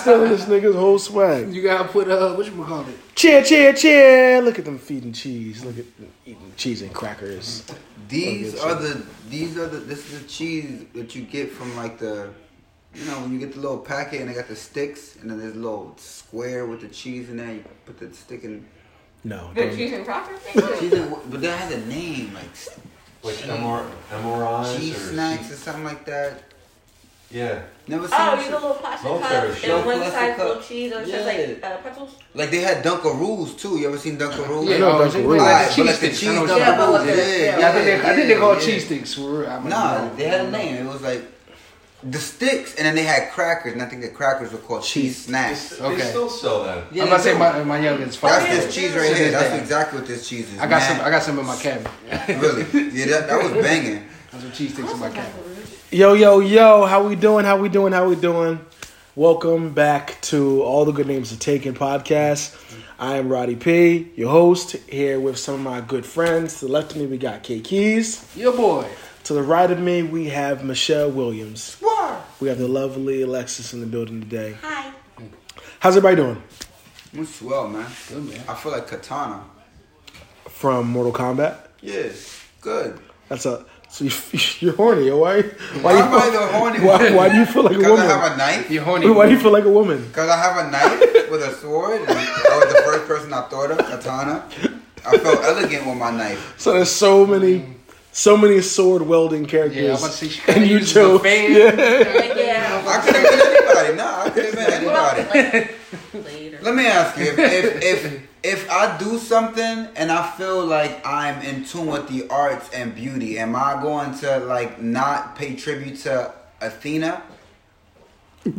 stealing this nigga's whole swag. You gotta put uh, what you gonna call it? Cheer, cheer, cheer! Look at them feeding cheese. Look at them eating cheese and crackers. These are good the these are the this is the cheese that you get from like the you know when you get the little packet and they got the sticks and then there's a little square with the cheese in there. You put the stick in. No, The don't- cheese and crackers thing? Cheese in, but that has a name like Like cheese, MR, MRIs cheese or snacks or something like that. Yeah. Never seen Oh, you the little plastic Military cups and one Plastic size cup. little cheese or just like uh, pretzels? Like they had Dunkaroos too. You ever seen Dunkaroos? Yeah, know oh, Dunkaroos. like cheese like the sticks. cheese Dunkaroos. Yeah, but with the- yeah, Yeah, I think they, I think they call it yeah. cheese sticks. For real. I'm Nah, like, they had a name. It was like the sticks, and then they had crackers, and I think the crackers were called cheese snacks. They Okay. still sell that. Yeah, I'm about to say my my youngest. That's father. this cheese right here. That's exactly what this cheese is. I got man. some. I got some in my cabinet. really. Yeah, that, that was banging. Got some cheese sticks in my cabinet. Yo, yo, yo, how we doing? How we doing? How we doing? Welcome back to All the Good Names Are Taken podcast. I am Roddy P, your host, here with some of my good friends. To the left of me, we got K Keys. Your boy. To the right of me, we have Michelle Williams. What? We have the lovely Alexis in the building today. Hi. How's everybody doing? I'm swell, man. Good man. I feel like Katana. From Mortal Kombat? Yeah, good. That's a. So you, you're horny. Why? Why, Why you, am I the horny why, one? why do you feel like a woman? Because I have a knife. You're horny. Why do you feel like a woman? Because I have a knife with a sword, and I was the first person I thought of, Katana. I felt elegant with my knife. So there's so many, so many sword welding characters. Yeah, I was to say and you uses chose. Yeah. Yeah. I could have been anybody. No, I could have been What else? anybody. Like, later. Let me ask you: if, if if if I do something and I feel like I'm in tune with the arts and beauty, am I going to like not pay tribute to Athena?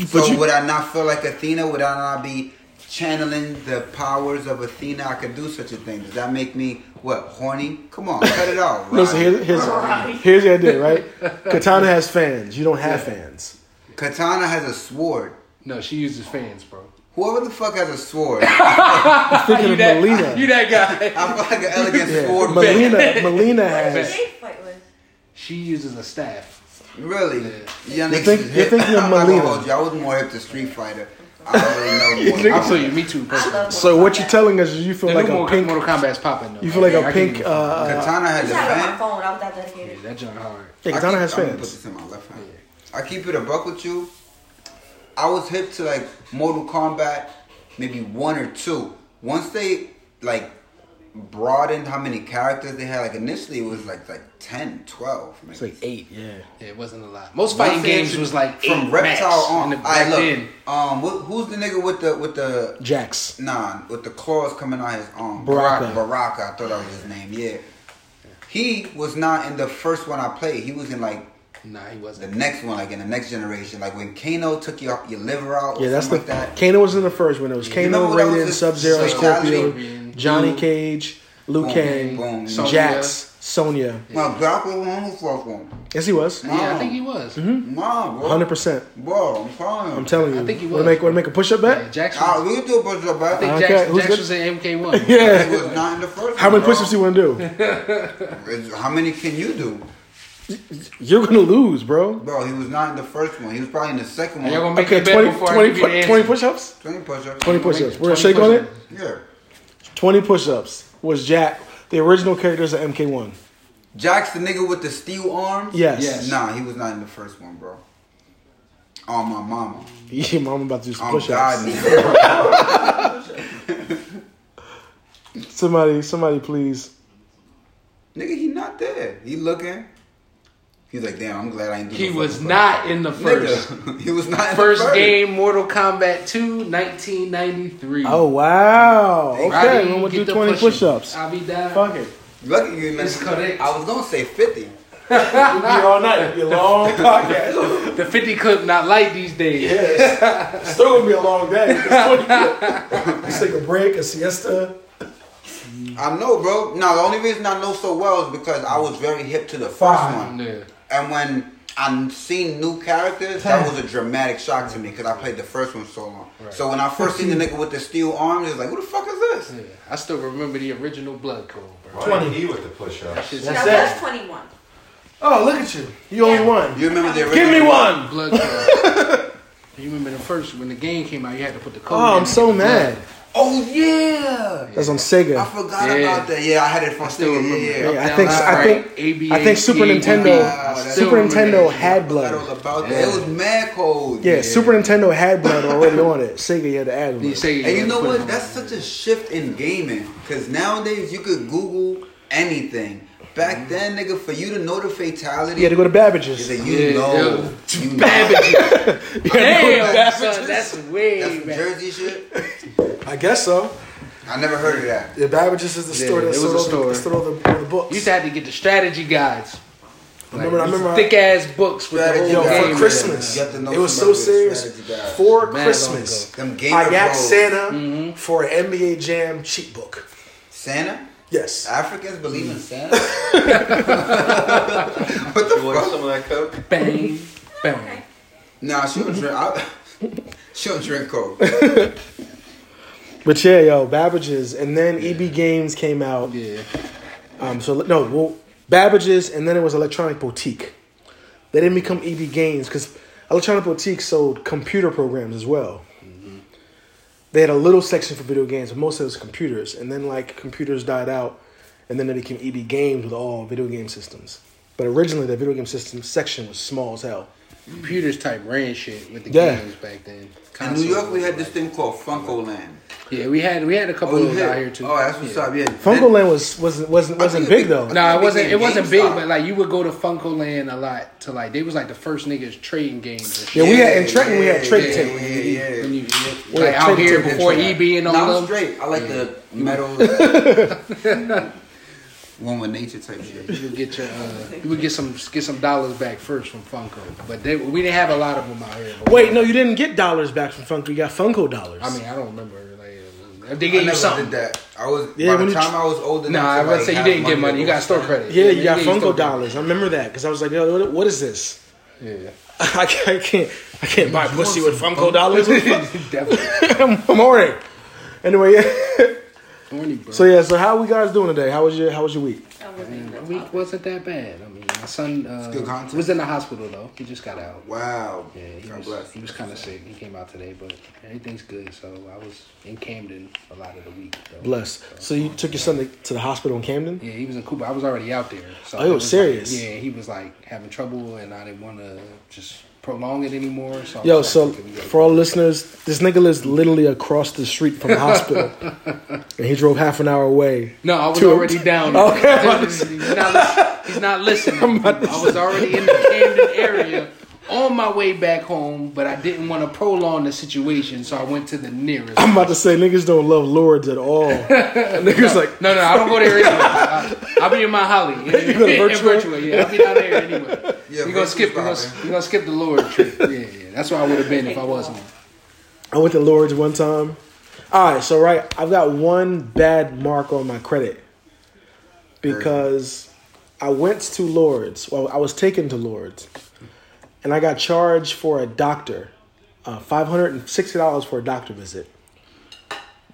So you- would I not feel like Athena? Would I not be channeling the powers of Athena? I could do such a thing. Does that make me what horny? Come on, cut it off. No, so here's, here's, here's the idea, right? Katana has fans. You don't have fans. Katana has a sword. No, she uses fans, bro. Whoever the fuck has a sword, I'm thinking You of that, Mileena. you that guy. I feel like an elegant Yeah. sword. Mileena, Mileena has. Jade fight? She uses a staff. Really? Yeah. Young You niggas think- is you're thinking of I'm not gonna Mileena. hold you. I was more hip to Street Fighter. I don't really know. I more. feel you. Me too. Personally. So Mortal what you're telling us is you feel The like a Mortal, pink. Mortal Kombat's popping though. You feel like I a can pink. give you- Uh, Katana has a just had it on my fan. phone. I was that yeah, dedicated. that junk hard. yeah, Katana keep- has I'm gonna put fans. this in my left hand. I keep it a buck with you. I was hip to like Mortal Kombat, maybe one or two. Once they like broadened how many characters they had, like initially it was like like 10, 12. Maybe. It's like eight. Yeah. Yeah, it wasn't a lot. Most fighting they games was like from Reptile max. on. The- I back look. then, Um, wh- who's the nigga with the with the Jax. Nah, with the claws coming out his arm. Baraka. Baraka. I thought that was his name. Yeah. He was not in the first one I played. He was in like nah, he the wasn't. The next one, like in the next generation. Like when Kano took your your liver out. Yeah, that's the. something like that. Kano was in the first one. It was You Kano, remember was Raiden, Sub Zero, fatality? Scorpion, Johnny Blue. Cage, Liu Boom, Kang, Jax, Sonya. No, Black was one who first one. Yes, he was. Yeah, I think he was. Nah, bro. Hundred percent. Bro, I'm telling you. I'm telling you. I think he Want was. to make want to make a push up Yeah, bet? Jax Ah, was, we can do a push up bet. I think Okay, Jax, who's Jax was in MK1. He Yeah. was not in the first How one. many push ups do you want to do? How many can you do? You're gonna lose, bro. Bro, he was not in the first one. He was probably in the second one. Y'all gonna make Okay, a bet 20, 20, give you the 20 push ups. 20 push ups. 20 push ups. We're gonna 20 shake on it. Yeah. 20 push ups was Jack, the original characters of MK1. Jax the nigga with the steel arms? Yes. Yes. Nah, he was not in the first one, bro. On my mama. Your mom about to do some On push God, ups. Somebody, somebody, please. nigga, he not there. He looking. He's like, damn, I'm glad I ain't do He was fucking not in the first. Nigga, he was not in First the first game, Mortal Kombat 2, 1993. Oh wow. Okay, Roddy, we're gonna do 20 push-up. push ups. I'll be down. Fuck it. Lucky you It's nigga. correct. I was gonna say 50. We'll be all night. It'll be a long podcast. The 50 clip not light these days. Yes. Still gonna be a long day. Let's take a break, a siesta. I know, bro. No, the only reason I know so well is because I was very hip to the first Fine. one. Yeah. And when I seen new characters, that was a dramatic shock to me because I played the first one so long. So when I first seen the nigga with the steel arms, it was like, who the fuck is this? Yeah. I still remember the original Blood Code, bro. 20. He with the push-ups. Shit's That's that's 21. Oh, look at you. You only Yeah. won. You remember the original? Give me one. Blood Code. You remember the first when the game came out, you had to put the code. Oh, in I'm so and- mad. Oh yeah. That's on Sega. I forgot Yeah. about that. Yeah, I had it from I still Sega. remember. Yeah, Yeah, I think- I think- ABA, I think Super CA, Nintendo- Wow, Super Nintendo that. had I blood. forgot about that. Yeah. It was mad cold. Yeah, Super Nintendo had blood already on it. Sega had to add You blood. say And you know what? That's such a shift in gaming. Cause nowadays you could Google anything. Back then, nigga, for you to know the fatality, You had to go to Babbage's. is that you Yeah, know. yo. You know. Babbage's. Damn, Babbage's. son, that's way That's some back. Jersey shit. I guess so. I never heard of that. Yeah, Babbage's is the Yeah, store that it was sold a all the, store. sold all the, all the books. You used to have to get the strategy guides. I remember, I remember. thick ass books with Strategy the whole Yo, guide. game. for in Christmas, You have to know it was so somebody with serious. strategy guide. For Mad long Christmas, Them gamer I got bros. Santa mm-hmm. for an NBA Jam cheat book. Santa? Yes. Africans believe in Santa? what the You want fuck? some of that coke? it. Bang, bang. Nah, she don't drink. I, she don't drink coke. But yeah, yo, Babbage's, and then EB Games came out. Yeah. Um, so no, well, Babbage's, and then it was Electronic Boutique. They didn't become EB Games because Electronic Boutique sold computer programs as well. They had a little section for video games, but most of it was computers. And then like computers died out, and then they became EB Games with all video game systems. But originally, the video game system section was small as hell. Computers type ran shit with the Yeah. games back then. In New York, we had this thing called Funco Land. Yeah, we had we had a couple Oh, of you those out here too. Oh, that's what's yeah. up. Yeah. Funco Land was wasn't wasn't wasn't think big though. No, it wasn't. It wasn't big, but like you would go to Funco Land a lot to like they was like the first niggas trading games. And shit. Yeah, we had in Trenton we had trade yeah, tape. Yeah, yeah, When you, We like had out here before and EB and all Nah, I'm them. straight. I like the metal. one with nature type shit. You would get your, uh, you would get some get some dollars back first from Funco, but they, we didn't have a lot of them out here. But Wait, no, you didn't get dollars back from Funco. You got Funco dollars. I mean I don't remember. Like, they I gave you never something. did that. I was Yeah, by when the time tr- I was old enough. Nah, I to, was gonna like, say you didn't get money. You got store credit. yeah, they you got gave Funco dollars. I remember that because I was like, yo, what, what is this? Yeah, I can't, I can't, I can't buy pussy with Funco dollars. definitely. I'm, I'm alright. Anyway, yeah. Horny, bro. so yeah, so how we guys doing today? How was your How was your week? That wasn't Man, my week wasn't that bad. I mean, my son uh, good content. was in the hospital though. He just got out. Wow. Yeah, he God was, bless. he was kind of sick. He came out today, but everything's good. So I was in Camden a lot of the week. Though. Bless. So you took your son to, to the hospital in Camden. Yeah, he was in Cooper. I was already out there. So Oh, he it was like- serious? yeah, he was like having trouble, and I didn't want to just prolong it anymore. So Yo, so like, okay, we gotta for all listeners, this nigga lives literally across the street from the hospital, and he drove half an hour away. No, I was Two- already down. Okay, he's, not, he's not listening. I was already in the Camden area on my way back home, but I didn't want to prolong the situation, so I went to the nearest. I'm about to say niggas don't love Lourdes at all. niggas like No, no, I don't go there anyway. I, I'll be in my Holly. go to In Virtua? virtual, yeah, I'll be down there anyway. Yeah, we gonna skip. We gonna, we gonna skip the Lord trip. Yeah, yeah. That's where I would have been if I wasn't. I went to Lourdes one time. All right, so right, I've got one bad mark on my credit because I went to Lourdes. Well, I was taken to Lourdes, and I got charged for a doctor, uh, five hundred and sixty dollars for a doctor visit,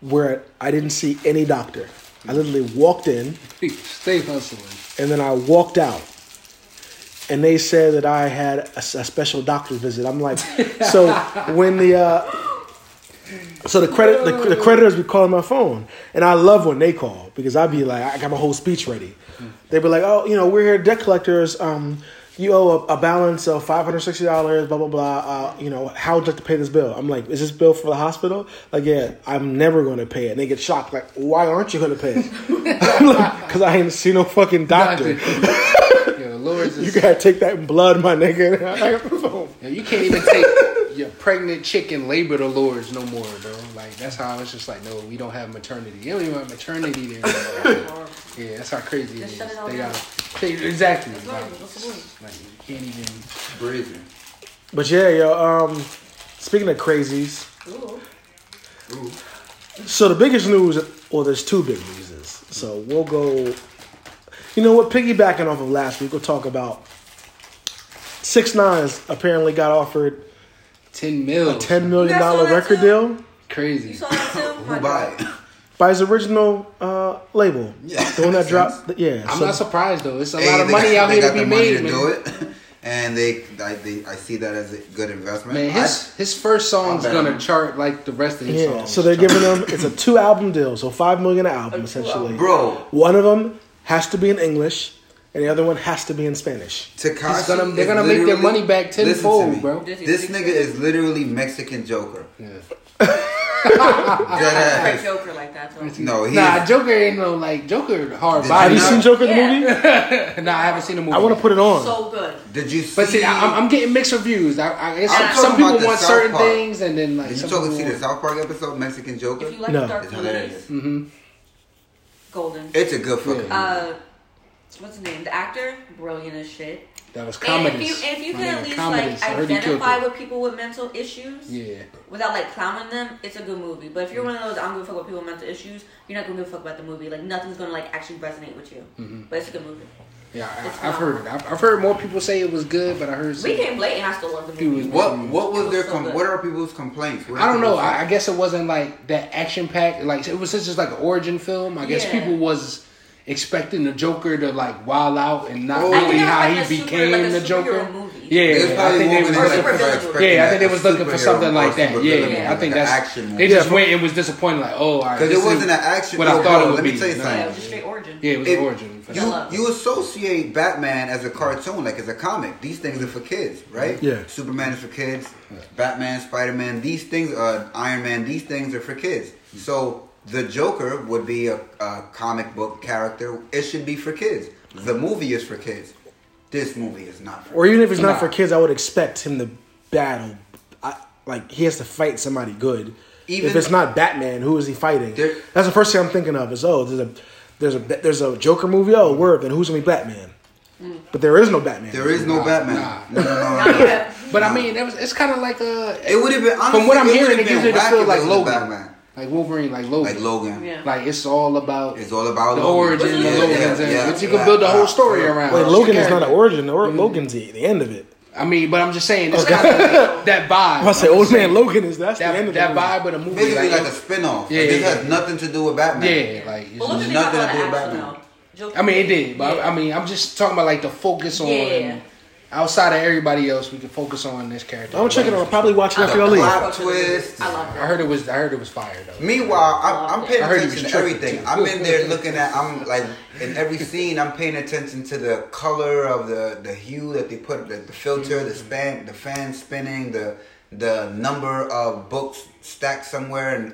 where I didn't see any doctor. I literally walked in Stay hustling. and then I walked out. And they said that I had a, a special doctor visit. I'm like, so when the uh, so the credit the, the creditors be calling my phone, and I love when they call because I'd be like, I got my whole speech ready. They'd be like, oh, you know, we're here debt collectors. Um, you owe a, a balance of five hundred sixty dollars. Blah blah blah. Uh, you know, how would you like to pay this bill? I'm like, is this bill for the hospital? Like, yeah, I'm never going to pay it. And they get shocked, like, why aren't you going to pay it? Because I ain't see no fucking doctor. Yo, the Lourdes You gotta take that in blood, my nigga. I got the phone. yo, you can't even take your pregnant chicken labor the Lourdes no more, bro. Like that's how I was just like, no, we don't have maternity. They don't even have maternity there. anymore. yeah, that's how crazy it Just is. it They down. got exactly. Like, right. What's the point? like you can't even. Breathing. But yeah, yo. Um, speaking of crazies, Ooh. Ooh. so the biggest news, well, there's two big newses. So we'll go. You know what? Piggybacking off of last week, we'll talk about Six Nines apparently got offered Ten mil. a ten million dollar You guys saw that record too? deal You Crazy. saw that too? Who buy it? by his original uh, label, Yeah, the one that makes dropped. Yeah, I'm so- not surprised though. It's a Hey, lot of they money got- out they here got to be money made, to do it. and they I, they I see that as a good investment. Man, his his first song's gonna bad. chart like the rest of his Yeah, songs. so they're giving them it's a two album deal, so five million an album essentially. bro, One of them has to be in English, and the other one has to be in Spanish. Tekashi. Gonna- they're gonna make their money back listen tenfold, bro. This nigga is literally Mexican Joker. Yeah. Dead Great ass. Joker like that. So. No, he Nah, is- Joker ain't no like Joker hard Did Have body. you No. seen Joker the movie? nah, I haven't seen the movie. I want to put it on. So good. Did you see? But see, I, I'm, I'm getting mixed reviews. I, I guess some, some people want South certain Park. things, and then like Did you some talk people see the want- South Park episode, Mexican Joker? If you like No. dark It's movies, hilarious. Golden. It's a good fucking. Yeah. Uh, what's his name? The actor, brilliant as shit. that was And comedies. if you, if you My can at least comedies. Like heard he killed identify with people with mental issues, Yeah, without like clowning them, it's a good movie. But if you're one of those, I'm gonna fuck with people with mental issues, you're not gonna give a fuck about the movie. Like nothing's gonna like actually resonate with you. Mm-hmm. But it's a good movie. Yeah, I, I've heard it. I've, I've heard more people say it was good, but I heard some, We came late and I still love the He movie. was- what what was their So com- what are people's complaints? What I don't know. people's- I, I guess it wasn't like that action packed. Like it was just like an origin film. I guess Yeah. people was expecting the Joker to like wild out and not Oh. I really how like he a super- became like a the Joker. movie. Yeah, They was I think they was looking for. supervillain. Yeah, I think they was looking for something like that. Yeah, supervillain, yeah, I think an that's. action They movie. just went and was disappointed. Like, oh, Because this it wasn't an action. what I thought bro, it would let be. me tell you No. something. Yeah, it was a straight origin. Yeah, it was If origin. You you associate Batman as a cartoon, like as a comic. These things are for kids, right? Yeah. Superman is for kids. Batman, Spider Man. These things, uh, Iron Man. These things are for kids. So the Joker would be a, a comic book character. It should be for kids. The movie is for kids. This movie is not for. Or even if it's not Nah. for kids, I would expect him to battle. I, like he has to fight somebody good. Even- if it's not Batman, who is he fighting? There- That's the first thing I'm thinking of. Is oh, there's a there's a there's a Joker movie. Oh, word. Then who's gonna be Batman? Mm. But there is no Batman. There is no Nah, Batman. nah. No, no, no, Not no. But I mean, it was, it's kind of like a. It would have been. Honestly, From what I'm it hearing, it gives been you the feel like it Logan. Batman. Like Wolverine, like Logan. Like Logan. Yeah. Like it's all about It's all about the Logan. origin Which of is- Logan's, yeah, and yeah, which you yeah. can build the whole story Uh, around. Wait, It's Logan is not an origin. Or Logan's the, the end of it. I mean, but I'm just saying, it's kind of like that vibe. I'm say old man saying, Logan is that's the end That, of that the movie. vibe of the movie, Basically, like, like, a spin-off. Yeah, like, this has yeah. nothing to do with Batman. yeah, like it's Well, look just- at nothing nothing to do with Batman. though. I mean, it did, but Yeah. I mean, I'm just talking about like the focus on Yeah. Outside of everybody else. We can focus on this character. I'm checking. I'll probably watch it I after love y'all it. leave. Plot twist. I love I heard it was. I heard it was fire though. Meanwhile, I'm, I'm paying I heard he was attention to everything. too. I'm in there looking at. I'm like in every scene. I'm paying attention to the color of the the hue that they put, the, the filter, the span, the fan spinning, the the number of books stacked somewhere, and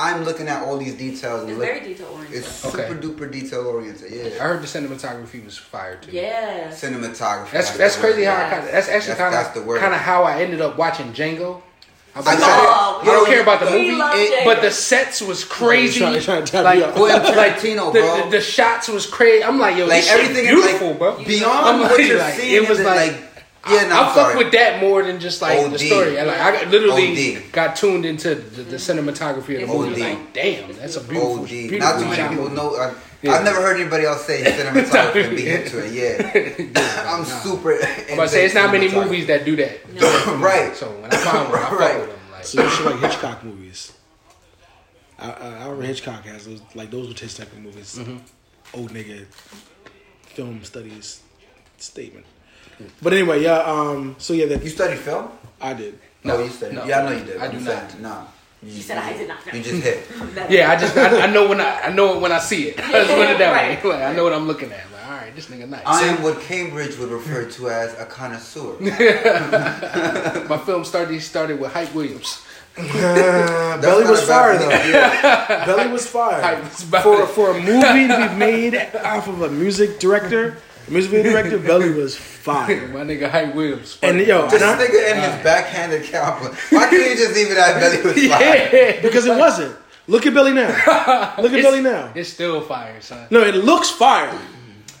I'm looking at all these details. And It's look, very detail oriented. it's super Okay. duper detail oriented. Yeah, I heard the cinematography was fire too. Yeah. cinematography. That's that's crazy word. how I kind of that's actually That's- kind that's of kind of how I ended up watching Django. I, I like. Oh, I don't care about the we movie, it- but the sets was crazy. Trying- trying to like, you up. Quentin like Tarantino, the, bro. the, the shots was crazy. I'm like, yo, Like this shit everything beautiful, is like bro. beyond I'm what like- you're like, seeing. it was like- like yeah, no, I I'm fuck sorry. with that more than just like the story. I, like, I literally OD. got tuned into the, the cinematography of the movie. OD. Like, damn, that's a beautiful, OD. beautiful Not too many people movie. know. I, Yeah. I've never heard anybody else say cinematography and be into it. Yeah, I'm super. I'm about to say it's not many movies that do that. right. So when I find one, I fuck Right. with them. Like, So you should like Hitchcock movies. I, I, I remember Hitchcock has those like those were his type of movies. Mm-hmm. Old nigga film studies statement. But anyway, yeah. Um. So yeah, that You studied film? I did. No, you studied. no. yeah, I know you did. I I'm do saying, not. No, you, She said I did not know. You just hit. Yeah, I just I, I know when I I know it when I see it. Let's put it that Right. way. Like, I know what I'm looking at. Like, all right, this nigga nice. I am what Cambridge would refer to as a connoisseur. My film started started with Hype Williams. Belly was fire though. Yeah. Belly was fire. Hype was about for it. for a movie to be made off of a music director, a music video director, Belly was fire. My nigga Hype Williams. And yo, This and I- nigga and his backhanded compliment. Why can't you just leave it at belly was fire? yeah. because it wasn't. Look at Belly now. Look at It's- Belly now. It's still fire, son. No, it looks fire.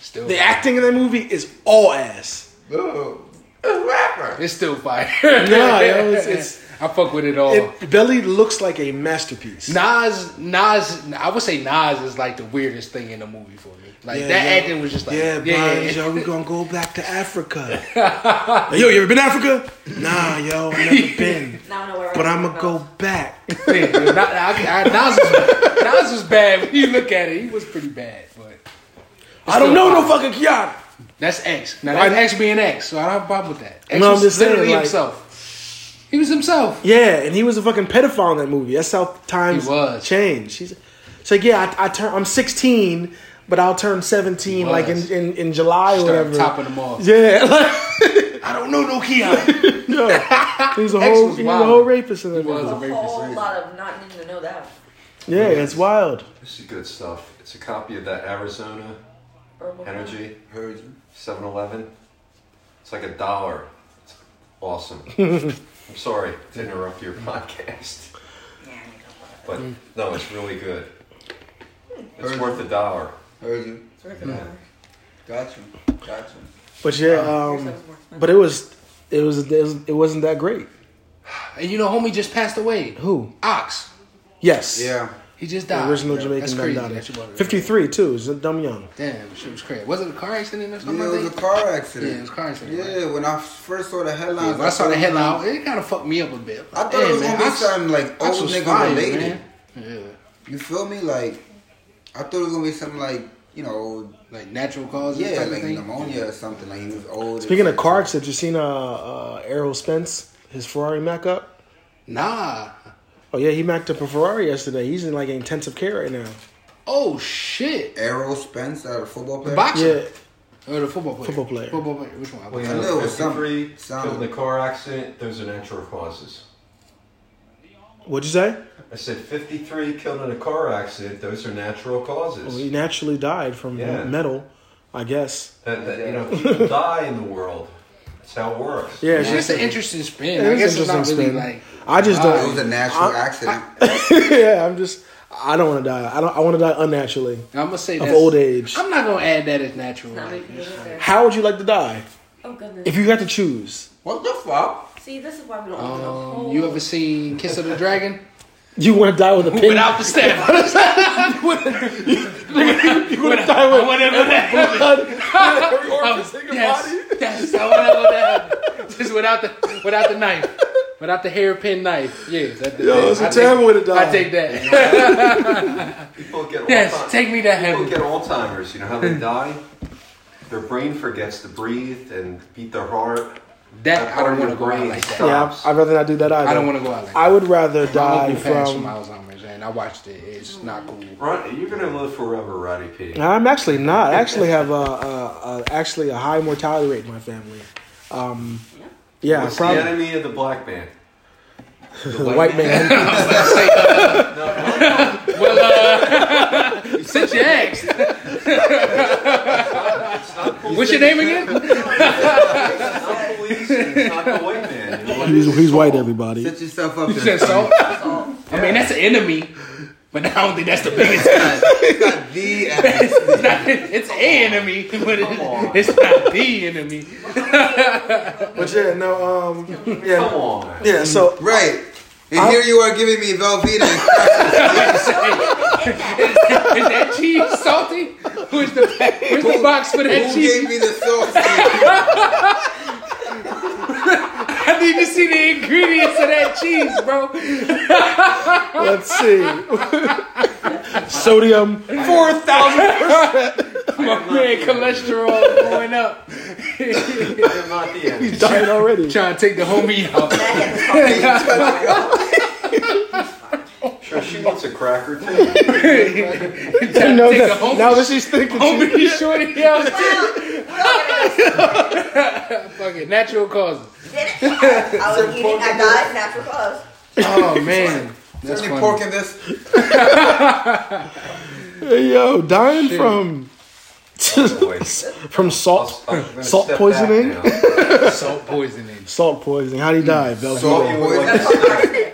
Still The fire. acting in that movie is all ass. Ooh, a rapper. It's still fire. no, yo, it's- it's- I fuck with it all. It, Belly looks like a masterpiece. Nas, Nas, I would say Nas is like the weirdest thing in the movie for me. Like Yeah, that yeah. acting was just like, yeah, yeah, Brian, yeah, yo, we gonna go back to Africa. yo, you ever been to Africa? Nah, yo, I never been. Now I know where But I I'm wanna gonna go back. yeah. yeah. Not- I- I- Nas, was, Nas was bad when you look at it. He was pretty bad, but I don't know no fucking Kiana. That's X. Now I- that's X being X, so I don't have a problem with that. X No, I'm was just saying, literally like- himself. He was himself. Yeah, and he was a fucking pedophile in that movie. That's how times He was. change. He's so yeah. I, I turn. I'm 16, but I'll turn 17 like in, in, in July or Start whatever. topping them off. Yeah, like, I don't know no Keon. yeah. He was a X whole was he was a whole rapist in that He was. movie. A a rapist, whole right? lot of not needing to know that. Yeah, it's wild. This is good stuff. It's a copy of that Arizona Herbal Energy Heard 7 Eleven. It's like a dollar. It's awesome. I'm sorry to interrupt your podcast. Yeah, I need to But no, it's really good. It's Heard worth a dollar. Heard you. It's worth. Yeah. Got you. Got you. But yeah, um, stuff's more expensive. but it was it was it, was, it wasn't that great. And you know, homie just passed away. Who? Ox. Yes. Yeah. He just The died. original Yeah, Jamaican That's crazy. daddy. That shit 53 too. Is dumb young. Damn, shit was crazy. Was it a car accident or something? Yeah, it was a that? car Yeah, accident. it was a car accident. right? Yeah, when I first saw the headlines, Yeah, when I saw the headline, it kind of fucked me up a bit. I thought Damn, it was man, gonna be Ox- something like Ox old was nigga fire, related. man. Yeah, You feel me? Like I thought it was gonna be something like you know, like natural causes. yeah, like thing. pneumonia or something. Like he was old. Speaking of car something. accidents, you seen uh, uh Errol Spence his Ferrari Mac up? Nah. Oh yeah, he macked up a Ferrari yesterday. He's in like intensive care right now. Oh shit. Errol Spence, uh, a football player. Boxer. Yeah, Or the football player. Football player. Football player. Which one? Well, I know know, it was some- 53 some- killed in a car accident. Those are natural causes. what'd you say? I said 53 killed in a car accident. Those are natural causes. Well, he naturally died from Yeah. metal, I guess. That, that, you know, people die in the world. That's how it works. Yeah, Yeah, it's it's just an interesting spin. It I guess it's not interesting really spin. like. I just It don't. It was a natural I- accident. yeah, I'm just. I don't want to die. I don't. I want to die unnaturally I'm gonna say of old age. I'm not gonna add that as natural. Not Like, making it there. How would you like to die Oh goodness. if you had to choose? what the fuck? See, this is why we don't open um, whole. you ever seen Kiss of the Dragon? You want to die with a pin? Without the stem. you want to die with Whatever that. your Yes, yes, I whatever that. Just without the without the knife, without the hairpin knife. Yeah, that, Yo, a I terrible die. I take that. Get yes, Alzheimer's. take me to People get Alzheimer's. You know how they die? Their brain forgets to breathe and beat their heart. That I part don't want to your go out like that. Yeah, I'd rather not do that either. I don't want to go out like that. I would rather My die from. from Alzheimer's, and I watched it. It's not cool. Ron, you're gonna live forever, Roddy P. I'm actually not. I actually have a, a, a actually a high mortality rate in my family. Um, yeah, What's probably the enemy of the black man? the white man. Well, uh, since you asked, what's your name again? It's not it's not the white man. You know he's he's white. Everybody. Set yourself up. You said so. I mean, that's an enemy, but I don't think that's the biggest. It's not the enemy. It's, not, it's a enemy, but it, it's not the enemy. But yeah, no. Um, Come yeah, on. yeah. So Right. And I'm- here you are giving me Velveeta. Is that cheese salty? Who's the where's the box for that Who cheese? gave me the sauce? I need to see the ingredients of that cheese, bro. let's see. Sodium four thousand. My man, cholesterol going up. They're not. He's dying already. Trying to take the homie out. Sure, she wants a cracker too. Trying to No, the that, homie, now that she's thinking, she, homie shorty out. Well, Fucking natural causes. I was eating. I died natural cause. Oh man, that's Any pork in this? hey, yo, dying from Oh, from salt I'm salt poisoning. Salt poisoning. Salt poisoning. How do you die? Salt Velveeta. You would like poisoning.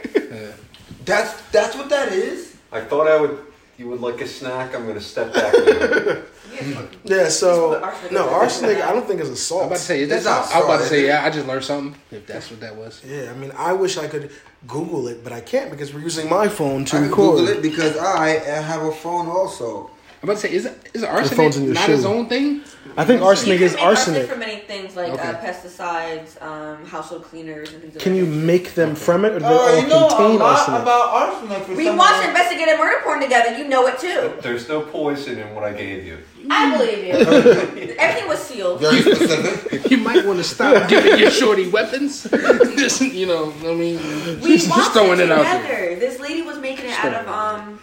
A snack. That's that's what that is. I thought I would. You would like a snack. I'm gonna step back. Yeah. So Arsenic. no, arsenic. I don't think is a I'm about to say, is that It's not salt? I was about to say, yeah, I just learned something. If that's what that was. Yeah, I mean, I wish I could Google it, but I can't because we're using my phone to I record. Google it because I have a phone also. I'm about to say, is it is phone's arsenic not shoe. his own thing? I think arsenic you is make arsenic. for many things like Okay. uh, pesticides, um, household cleaners, and things. of Can that you nature. make them from it, or do they Oh, all you know a contain lot arsenic? about arsenic. For We some watched reason. investigative murder porn together. You know it too. There's no poison in what I gave you. I believe you. Everything was sealed. Very specific. You might want to stop giving your shorty weapons. Just, you know, I mean, We just watched throwing it it out together. there. This lady was making it out of um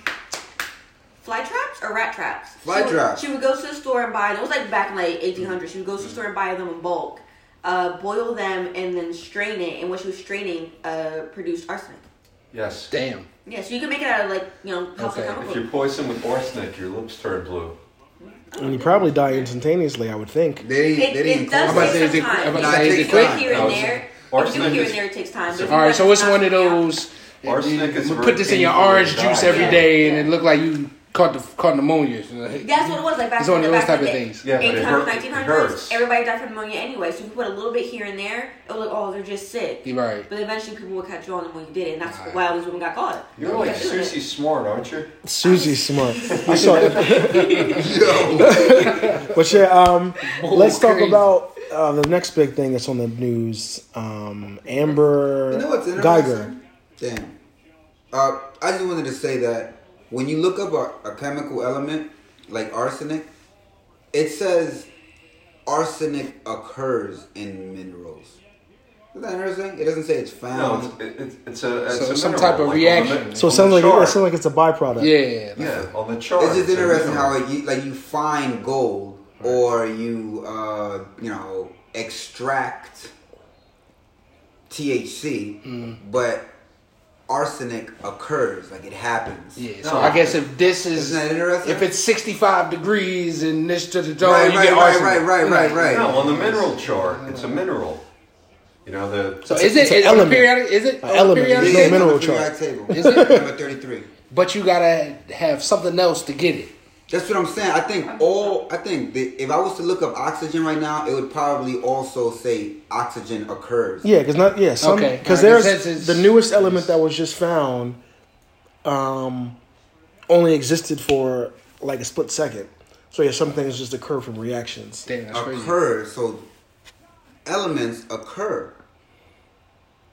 fly traps or rat traps. Fly she would, traps. She would go to the store and buy. It was like back in like 1800. She would go to the store and buy them in bulk, uh, boil them, and then strain it. And what she was straining uh, produced arsenic. Yes. Damn. Yeah, so you can make it out of like you know household Okay. If you're poisoned with arsenic, your lips turn blue. And you probably die instantaneously, I would think. They, It, they didn't it does I'm about say, take some it- time. I'm about to If say, you is do it it quick? here and there. If you arsenic it here is- and there, it takes time. But if All you right, got so it's one of those? Arsenic is you put this in your orange juice die. every Yeah. day, and it looked like you caught the caught pneumonia. That's what it was like back It's in one the of those back type of the things. Yeah, but it 1800s, 1900s, everybody died from pneumonia anyway. So if you put a little bit here and there, it was like, oh, they're just sick. You're right. But eventually people would catch on and when you did it, and that's Right. why all these women got caught. You're like kept it. Susie Smart, aren't you? Susie's smart. You saw it. Yo. But yeah, um, let's talk about uh, the next big thing that's on the news. Um, Amber You know what's Guyger. Damn. Uh, I just wanted to say that when you look up a, a chemical element like arsenic, it says arsenic occurs in minerals. Isn't that interesting? It doesn't say it's No, found. it's, it, it's a it's So a some mineral, type of like on the reaction. So it sounds like it chart. sounds like it's a byproduct. Yeah. yeah, on the chart. it's just a interesting how it, you, like you find gold or you uh, you know extract THC, Mm. but arsenic occurs like it happens. Yeah. So No. I guess if this is Isn't that interesting? if it's 65 degrees and this to the door, Right, you right, get right, arsenic. right, right, right, right. No, on the mineral chart, it's a mineral. You know the. So is it it's an it element. periodic? Is it An element. periodic There's no table? mineral it's on the chart. table. Is it? Number 33. But you gotta have something else to get it. That's what I'm saying. I think all. I think that if I was to look up oxygen right now, it would probably also say oxygen occurs. Yeah, because not yeah, some Okay. because there's it's- the newest element that was just found, um, only existed for like a split second. So yeah, some things just occur from reactions. Damn, that's crazy. So elements occur.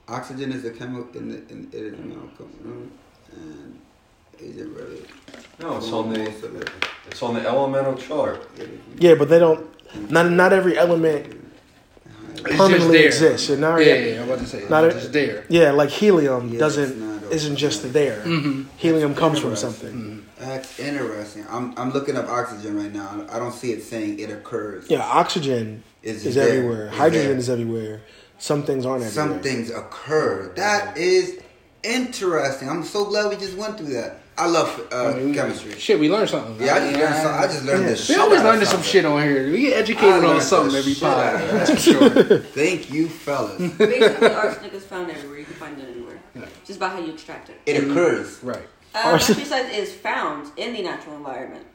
Oxygen is a chemical, in the, in, it is a chemical, mm, and is it really? No, it's on the. Of it. It's on the elemental chart. Yeah, but they don't. Not not every element It's just permanently there. exists. And now Yeah, yeah, I'm about to say. Not it's a- just there. Yeah, like helium Yeah, it's doesn't not isn't just there. Mm-hmm. Helium comes from Interesting. something. That's interesting. I'm I'm looking up oxygen right now. I don't see it saying it occurs. Yeah, oxygen Is is, there. everywhere. Is Hydrogen there. is everywhere. Some things aren't everywhere. Some things occur. That is interesting. I'm so glad we just went through that. I love uh, I mean, chemistry. Shit, we learned something. Yeah, I just learned. Some, I just learned Yeah. this. We always out of learning some shit on here. We get educated on something every shit out of pod. That's for sure. Thank you, fellas. Basically, arsenic is found everywhere. You can find it anywhere. Just about how you extract it. It occurs. Right. Uh, Arsenic- Arsenic is found in the natural environment.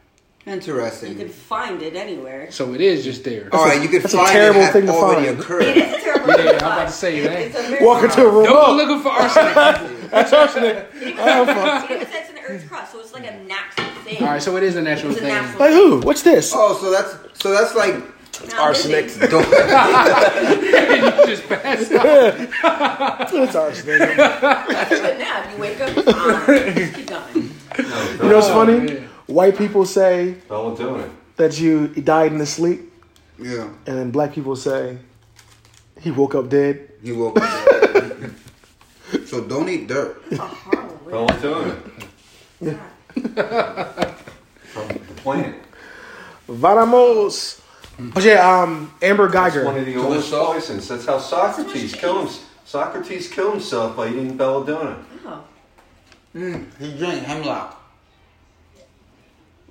Interesting. You can find it anywhere. So it is just there. All right, you can that's a terrible it thing to already find. occurred. It is a terrible Yeah, thing to I'm about to say that. It's a very Walk into a room. Don't go Oh, looking for arsenic. that's arsenic. It even Oh, says- it even it's in the Earth's crust, so it's like a natural thing. All right, so it is a natural It's a thing. natural Like who? What's this? Oh, so that's so that's like Now, arsenic. listen, don't, you just passed out. It's arsenic. do it now. If you wake up, it's fine. Just keep going. You know what's funny? man. White people say Belladonna. that you died in the sleep, yeah. and then black people say he woke up dead. He woke up. So don't eat dirt. It's a horrible way. Belladonna. Yeah. From the plant. Vamos. But yeah, um, Amber That's Guyger. one of the So oldest what's poisons. That's how Socrates killed him. Socrates killed himself by eating belladonna. Oh. Mm, he drank hemlock.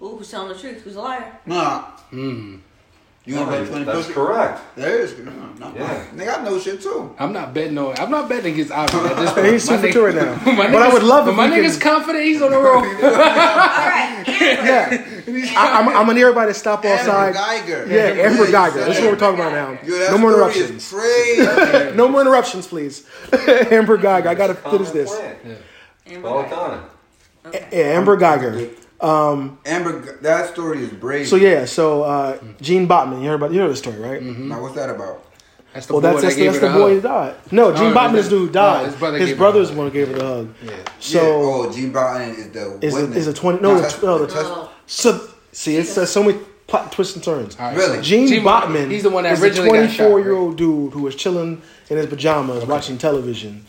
Ooh, who's telling the truth? Who's a liar? Nah. Mm. You want to bet twenty That's pussy? correct. There is. No, no, Yeah. Nigga, I know shit too. I'm not betting on. I'm not betting against Ivan at this point. He's My super nigga- two right now. my But I would love but if my nigga's can- confident. He's on the road. All right, Yeah, I, I'm, I'm gonna need everybody to stop Amber outside. Guyger. Yeah, Amber you Guyger. said That's what we're talking about now. Yo, No more story is interruptions. Crazy. No more interruptions, please. Amber Guyger. I gotta finish this. plant. Amber. Belladonna. Okay. Yeah, Amber Guyger. Amber, that story is brave. So yeah, so uh, Jean Botham, you heard about you heard the story, right? Now what's that about? That's the Well, boy that's that that's, gave that's her the the boy who hug. died. No, Jean Oh, Botham is his- the dude who oh, died. his brother his brother's the the one who gave her the hug. Yeah. So yeah, oh, Gene Barton is the is a, is a twenty no, Test- the, no the, test- Oh. so see it's uh, so many plot twists and turns. All right, Really? Jean, Jean Botham He's the one that the originally got shot. 24 year old dude who was chilling in his pajamas watching television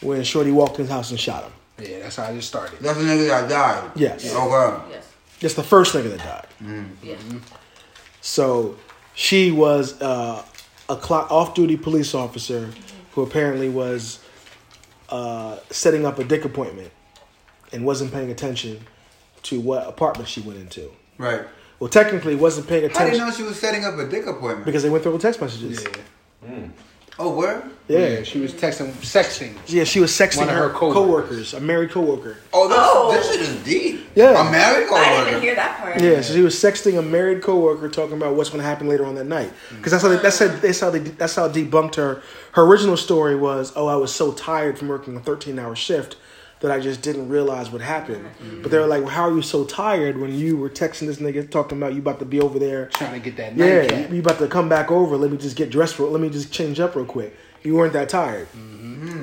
when Shorty walked in his house and shot him. Right? Yeah, that's how I just started. That's the nigga that died. Yes. Okay. Yes. That's the first nigga that died. Yes. So she was uh, a clock off-duty police officer who apparently was uh, setting up a dick appointment and wasn't paying attention to what apartment she went into. Right. Well, technically, wasn't paying attention. How do you know she was setting up a dick appointment? because they went through all text messages. Yeah. Oh, where? Yeah. yeah, she was texting, sexting. Yeah, she was sexting One of her, her coworkers. coworkers, a married coworker. Oh, this, Oh. this shit is deep. Yeah. A married I didn't hear that part. Yeah, so she was sexting a married coworker, talking about what's going to happen later on that night. Because that's how they, that's how that's how they that's how debunked her. Her original story was, "Oh, I was so tired from working a thirteen hour shift that I just didn't realize what happened." But they were like, well, "How are you so tired when you were texting this nigga talking about you about to be over there? Trying to get that Yeah, nightcap. you about to come back over? Let me just get dressed real. Let me just change up real quick. You weren't that tired."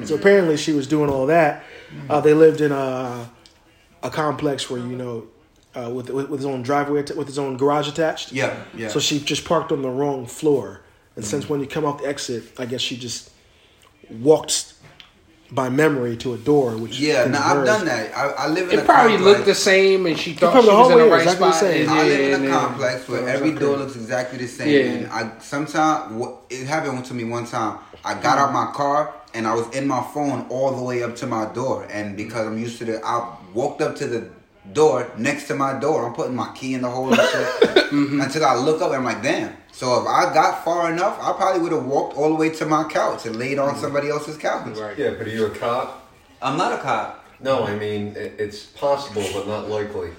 So apparently, she was doing all that. Uh, they lived in a a complex where you know. Uh, with, with with his own driveway, att- with his own garage attached. Yeah, yeah. So she just parked on the wrong floor, and since when you come off the exit, I guess she just walked by memory to a door. Which Yeah, can now I've done that. I, I live in a It probably complex. looked the same, and she thought probably she was in the the right way, exactly the spot. same. and I then- live in a then- complex where it every okay. door looks exactly the same. Yeah. And I sometimes it happened to me one time. I got out my car and I was in my phone all the way up to my door. And because I'm used to the, I walked up to the door next to my door. I'm putting my key in the hole and shit mm-hmm. until I look up and I'm like, damn. So if I got far enough, I probably would have walked all the way to my couch and laid on mm-hmm. somebody else's couch. Right. Yeah, but are you a cop? I'm not a cop. No, I mean it's possible, but not likely.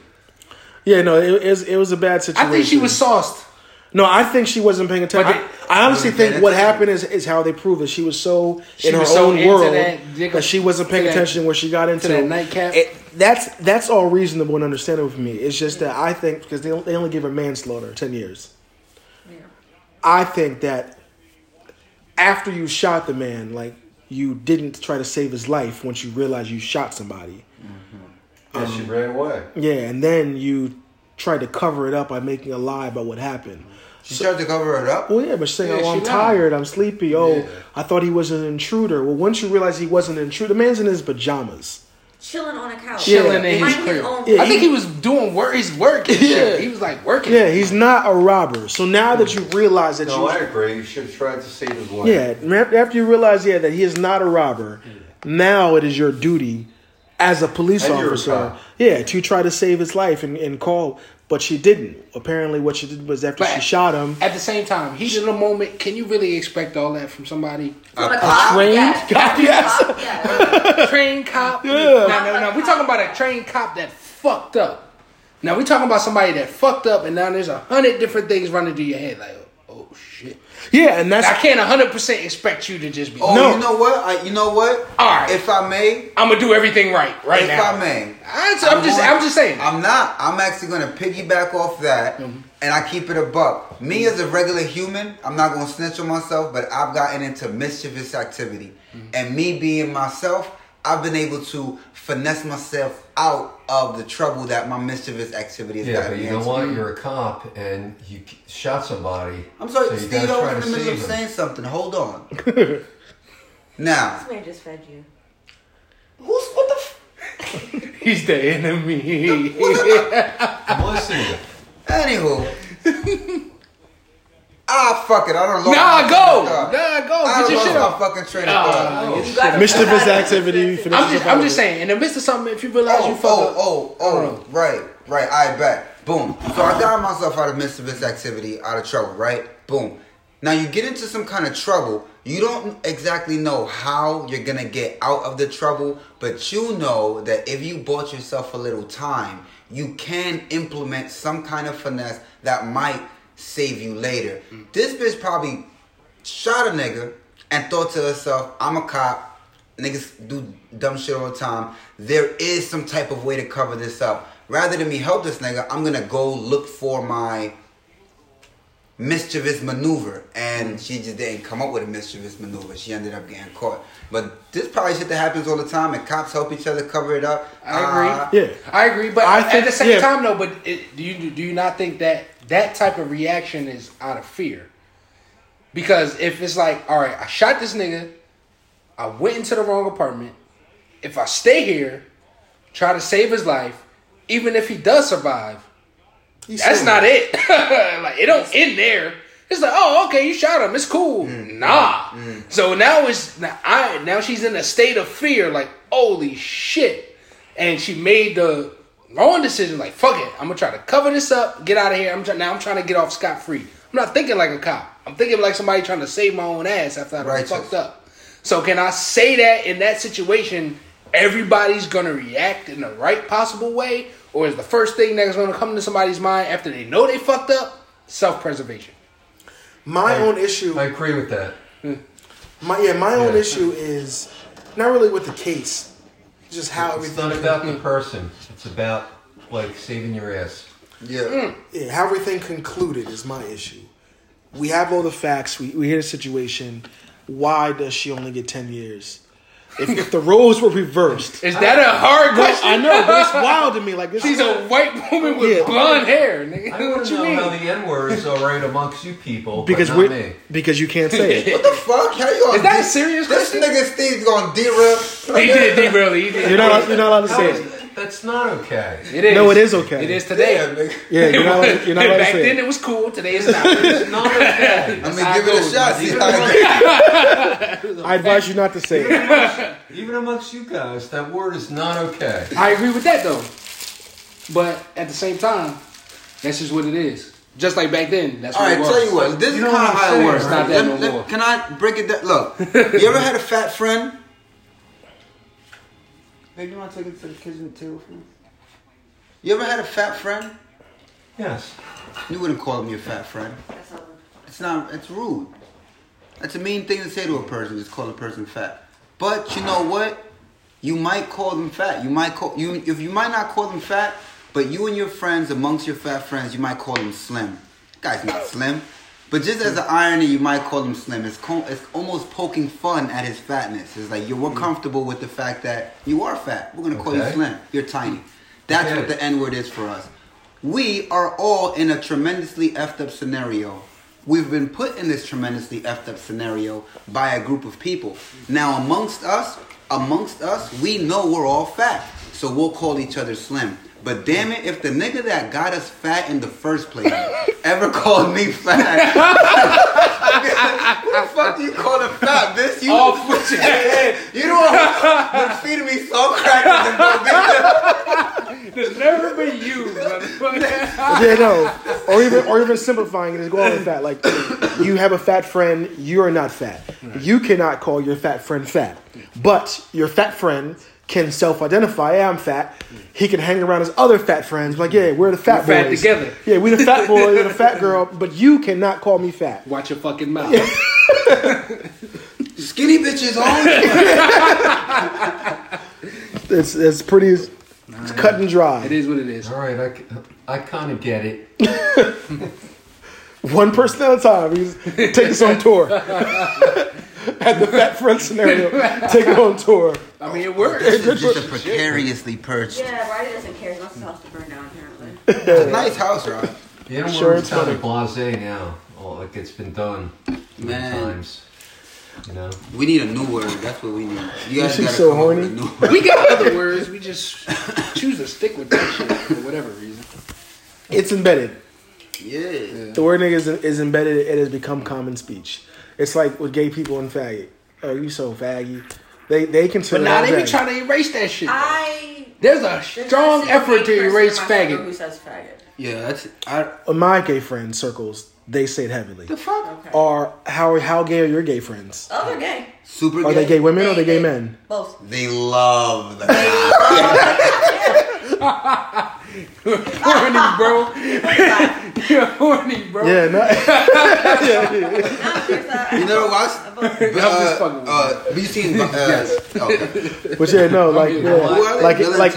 Yeah, no, it, it was it was a bad situation. I think she was sauced. No, I think she wasn't paying attention. But I, I honestly mm-hmm. think what happened is is how they prove it. She was so She in her was so own into world that that, dick- she wasn't paying to that- attention where she got into that nightcap. It, that's that's all reasonable and understandable for me. It's just that I think because they they only give her manslaughter ten years. I think that after you shot the man, like you didn't try to save his life once you realized you shot somebody. Mm-hmm. Yeah, she um, ran away. Yeah, and then you tried to cover it up by making a lie about what happened. She tried to cover it up. Well, yeah, but she's saying, Yeah, "Oh, I'm tired. I'm sleepy. Oh, Yeah. I thought he was an intruder." Well, once you realize he wasn't an intruder, the man's in his pajamas. Chilling on a couch. Chilling Yeah. in his Minding crib. Yeah, I think he was doing work. He's working. Yeah. Shit. He was like working. Yeah, he's not a robber. So now that you realize that No, I you, agree. You should have tried to save his life. yeah, after you realize, yeah, that he is not a robber, now it is your duty as a police And you're a officer, yeah, to try to save his life and, and call. But she didn't. Apparently, what she did was after But- she shot him. At the same time, heat of the moment. Can you really expect all that from somebody? From A a cop? trained Yes. cop, yes. Cop, yes. trained cop. Yeah. No, no, no. We're talking about a trained cop that fucked up. Now we're talking about somebody that fucked up, and now there's a hundred different things running through your head. Like, oh shit. Yeah, and that's I can't hundred percent expect you to just be. Oh, No. you know what? I, you know what? All right. If I may, I'm gonna do everything right, right if now. I may, I'm, I'm just, going- I'm just saying. I'm not. I'm actually going to piggyback off that, Mm-hmm. and I keep it a buck. Me as a regular human, I'm not going to snitch on myself, but I've gotten into mischievous activity, Mm-hmm. and me being myself, I've been able to finesse myself out of the trouble that my mischievous activity has Yeah, gotten but me you know into. what? Mm. You're a cop and you shot somebody. I'm sorry, so Steve. I try was in the middle of saying something. Hold on. now, This man just fed you. who's what the? F- He's the enemy. I'm listening. Anywho. Ah, fuck it. I don't know. nah, go. Nah, go. I Get your lost shit my off. fucking train of thought. You got mischievous activity. finishes I'm just, I'm just saying. In the midst of something, if you realize you Oh, fucked up, oh, oh, oh, right, right. I bet. Boom. So I got myself out of mischievous activity, out of trouble, right? Boom. Now you get into some kind of trouble. You don't exactly know how you're gonna get out of the trouble, but you know that if you bought yourself a little time, you can implement some kind of finesse that might save you later. This bitch probably shot a nigga and thought to herself, I'm a cop. niggas do dumb shit all the time. There is some type of way to cover this up. Rather than me help this nigga, I'm gonna go look for my mischievous maneuver. And she just didn't come up with a mischievous maneuver. She ended up getting caught. But this probably shit that happens all the time, and cops help each other cover it up. I agree. Uh, Yeah. I agree, but I at think- the same yeah. time, though, but it, do you do you not think that that type of reaction is out of fear? Because if it's like, all right, I shot this nigga, I went into the wrong apartment. If I stay here, try to save his life, even if he does survive, He's that's not it. like it don't end there. It's like, oh, okay, you shot him. It's cool. Mm, mm, nah. Mm. So now it's now I now she's in a state of fear. Like, holy shit! And she made the wrong decision. Like, fuck it. I'm gonna try to cover this up. Get out of here. I'm try- now. I'm trying to get off scot free. I'm not thinking like a cop. I'm thinking like somebody trying to save my own ass after I done fucked up. So can I say that in that situation, everybody's gonna react in the right possible way, or is the first thing that's gonna come to somebody's mind after they know they fucked up self preservation? My own issue. I agree with that. My yeah, my own issue is not really with the case, just how It's everything not about the person. It's about like saving your ass. Yeah. Mm. yeah, how everything concluded is my issue. We have all the facts. We we hear the situation. Why does she only get ten years? If, if the roles were reversed, Is that a hard question? I know, but it's wild to me. Like She's a white woman with Yeah. blonde hair, nigga. I want what you know mean? how the N word is all right amongst you people, because but not we me. because you can't say it. What the fuck? How you on Is that a de- serious This question? nigga Steve's going to derail. he did derail. He did. You're not you're not allowed to say it. That's not okay. It is. No, it is okay. It is today. Yeah. Yeah, you're not allowed, you're not allowed to Back say then it. it was cool. Today it's not. It's not okay. I mean, give it it a shot. See how it. I advise you not to say it. even amongst you guys, that word is not okay. I agree with that though. But at the same time, that's just what it is. Just like back then, that's All what right, it was. All right, tell you what. This You is know kind of what I'm how it saying, works. It's not that Let- no let- more. Can I break it down? Look, you ever had a fat friend? Baby, you want to take it to the kitchen table for me? You ever had a fat friend? Yes. You wouldn't call him your fat friend. That's all. It's not. It's rude. That's a mean thing to say to a person. Just call a person fat. But you know what? You might call them fat. You might call you if you might not call them fat, but you and your friends amongst your fat friends, you might call them slim. Guy's not slim. But just as an irony, you might call him slim. It's co- it's almost poking fun at his fatness. It's like you're we're mm. comfortable with the fact that you are fat. We're gonna call you slim. You're tiny. That's Okay. what the N word is for us. We are all in a tremendously effed up scenario. We've been put in this tremendously effed up scenario by a group of people. Now, amongst us, amongst us, we know we're all fat, so we'll call each other slim. But damn it, if the nigga that got us fat in the first place ever called me fat, who the fuck do you call him fat, bitch? You, Off with your head. you don't been feeding me salt crackers and Bobina. There's never been you, motherfucker. Yeah, no. Or even or even simplifying it is going with that. Like you have a fat friend, you are not fat. You cannot call your fat friend fat. But your fat friend can self-identify. Yeah, I'm fat. He can hang around his other fat friends. Like, yeah, we're the fat We're fat together. Yeah, we're the fat boy, we're the fat girl. But you cannot call me fat. Watch your fucking mouth. Skinny bitches on. It's it's pretty. It's cut and dry. It is what it is. All right, I, I kind of get it. One person at a time. He's take us on tour. At the fat friend scenario, take it on tour. I mean, it works. This is just a precariously perched. Yeah, Riley doesn't care. He wants his house to burn down, apparently. It's a nice house, right? The N Sure, word it's is kind funny. of blasé now. Oh, like it's been done many Man. times. You know? We need a new word. That's what we need. You guys She's gotta so come up with horny. a new word. We got other words. We just choose to stick with that shit for whatever reason. It's embedded. Yeah. The word nigga is, is embedded. It has become common speech. It's like with gay people and faggot. Oh, you so faggy. They they But consider. now they be trying to erase that shit. I. There's a strong not a single effort to erase in faggot. Who says faggot? Yeah, that's I my gay friend circles, they say it heavily. the fuck? Okay. Or how how gay are your gay friends? Oh, they're gay. Super Are they gay women or are they gay They- men? Both. They love the They love horny, bro. You're horny, bro. Yeah, no, You never watched? I'm just fucking with Uh, uh, have you seen? Uh, okay. but yeah, no, like yeah, they? like Bill like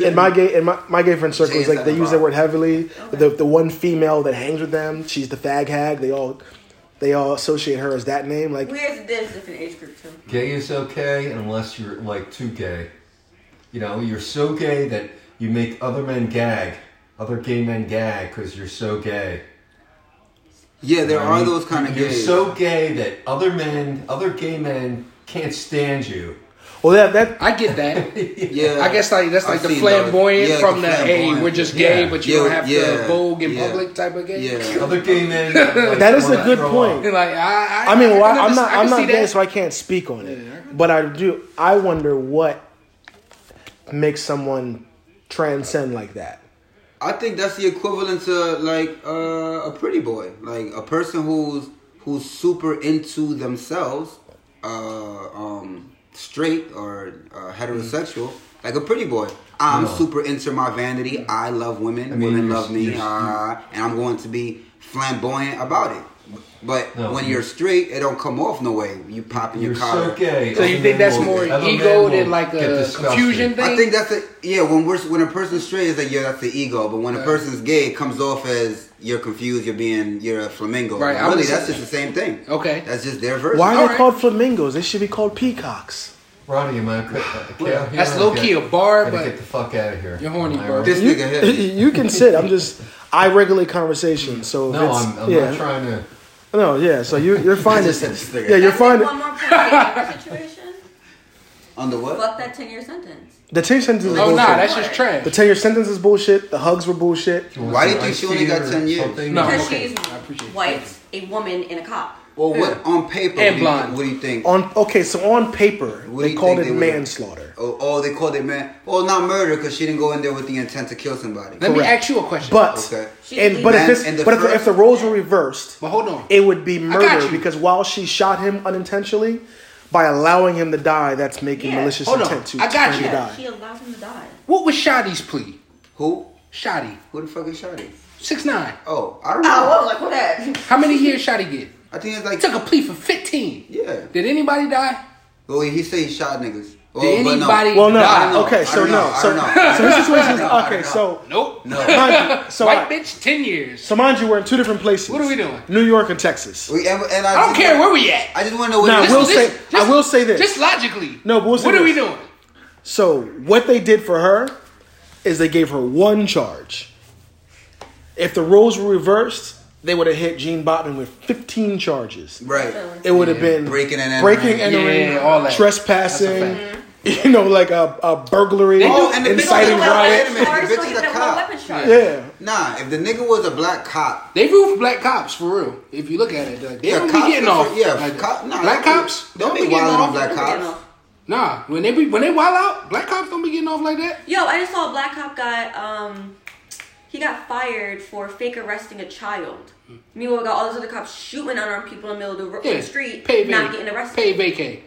in my gay in my, my gay friend circles, Jay like they use that word heavily. The the one female that hangs with them, she's the fag hag. They all they all associate her as that name. Like Where's this different age group too? Gay is okay unless you're like too gay. You know, you're so gay that you make other men gag, other gay men gag because you're so gay. Yeah, there I are those kind of You're gays. so gay that other men, other gay men can't stand you. well, that that I get that. yeah, I guess like that's like I've the flamboyant. Yeah, from the, hey, we're just gay, Yeah. but you Yeah, don't have yeah, to vogue in yeah. public type of gay. Yeah. Other gay men. like, that is a good point. Like I, I, I mean, well, I can I'm not I can I'm not gay, that. so I can't speak on it. Yeah, But I do. I wonder what makes someone transcend like that. I think that's the equivalent to like uh, a pretty boy, like a person who's who's super into themselves, uh, um, straight or uh, heterosexual, like a pretty boy. I'm No. super into my vanity. I love women. I mean, women love me, uh, and I'm going to be flamboyant about it. But No, when you- you're straight, it don't come off no way. You popping your You're collar. so gay. So you think that's more other ego than like a confusion thing? I think that's a yeah. When we're when a person's straight, is like yeah, that's the ego. But when a person's gay, it comes off as you're confused. You're being you're a flamingo. Right, I Really, that's just the same thing. Okay. That's just their version. Why are they Alright. called flamingos? They should be called peacocks. Ronnie, am I okay? Uh, okay That's low key a Gotta bar, get the fuck out of here. You're horny, bro. right? This You, nigga here. you can sit. I'm just I regulate conversation. So No, it's, I'm, I'm yeah, not trying to. No, yeah. So you you're fine. This to- yeah, you're fine. like one more point in your situation. Under what? Fuck that ten year sentence. The ten year sentence is oh bullshit. nah, that's just trash. the ten year sentence is bullshit. The hugs were bullshit. Why do you think she only got 10 years? Something? No. Because okay. she's I appreciate white, a woman, and a cop. Well, what on paper? And what. Do you, what do you think? On okay, so on paper What do they you called it they manslaughter. Oh, oh, they called it man. Well, not murder because she didn't go in there with the intent to kill somebody. Let me ask you a question. But Okay. And but if this and the but if, the- if the roles were reversed, but hold on. it would be murder because while she shot him unintentionally, by allowing him to die, that's making Yeah. malicious Hold on. intent to I got to you. die. Yeah, she allowed him to die. What was Shotty's plea? Who? Shotty. Who the fuck is Shotty? Six nine. Oh, I don't know. Oh, I was like, what that? How many years Shotty get? I think it's He like took a plea for 15. yeah. Did anybody die? Well, he say he shot niggas. Oh, Did but anybody Well, no. die? I. Okay, so don't no. So, don't so his situation is I don't know. I okay. So Nope. No. you, so White I, bitch, 10 years. so mind you, we're in two different places. What are we doing? New York and Texas. We, and, and I, I don't just care want- where we at. I just want to know what. Now, it is. we'll Just- say- just- I will say this. Just logically. No, but we'll say What are we this. doing? So what they did for her is they gave her one charge. If the roles were reversed, they would have hit Jean Botham with 15 charges. right. It would have Yeah. been Breaking and breaking, entering. entering, Yeah, all that. trespassing, you know, like a, a burglary, Oh, and the inciting was a riot. Wait a minute, the bitch is a cop. one. Yeah. Nah, if the nigga was a black cop, They root for black cops for real. If you look at it, like, they Yeah, don't be getting off. yeah, like cop- nah, black don't cops don't be be getting wilding on off. black cops. him. Nah, when they be when they wild out, black cops don't be getting off like that. Yo, I just saw a black cop got um he got fired for fake arresting a child. Meanwhile, we got all these other cops shooting unarmed people in the middle of the, Yeah, street, pay not vac- getting arrested. Pay vacay.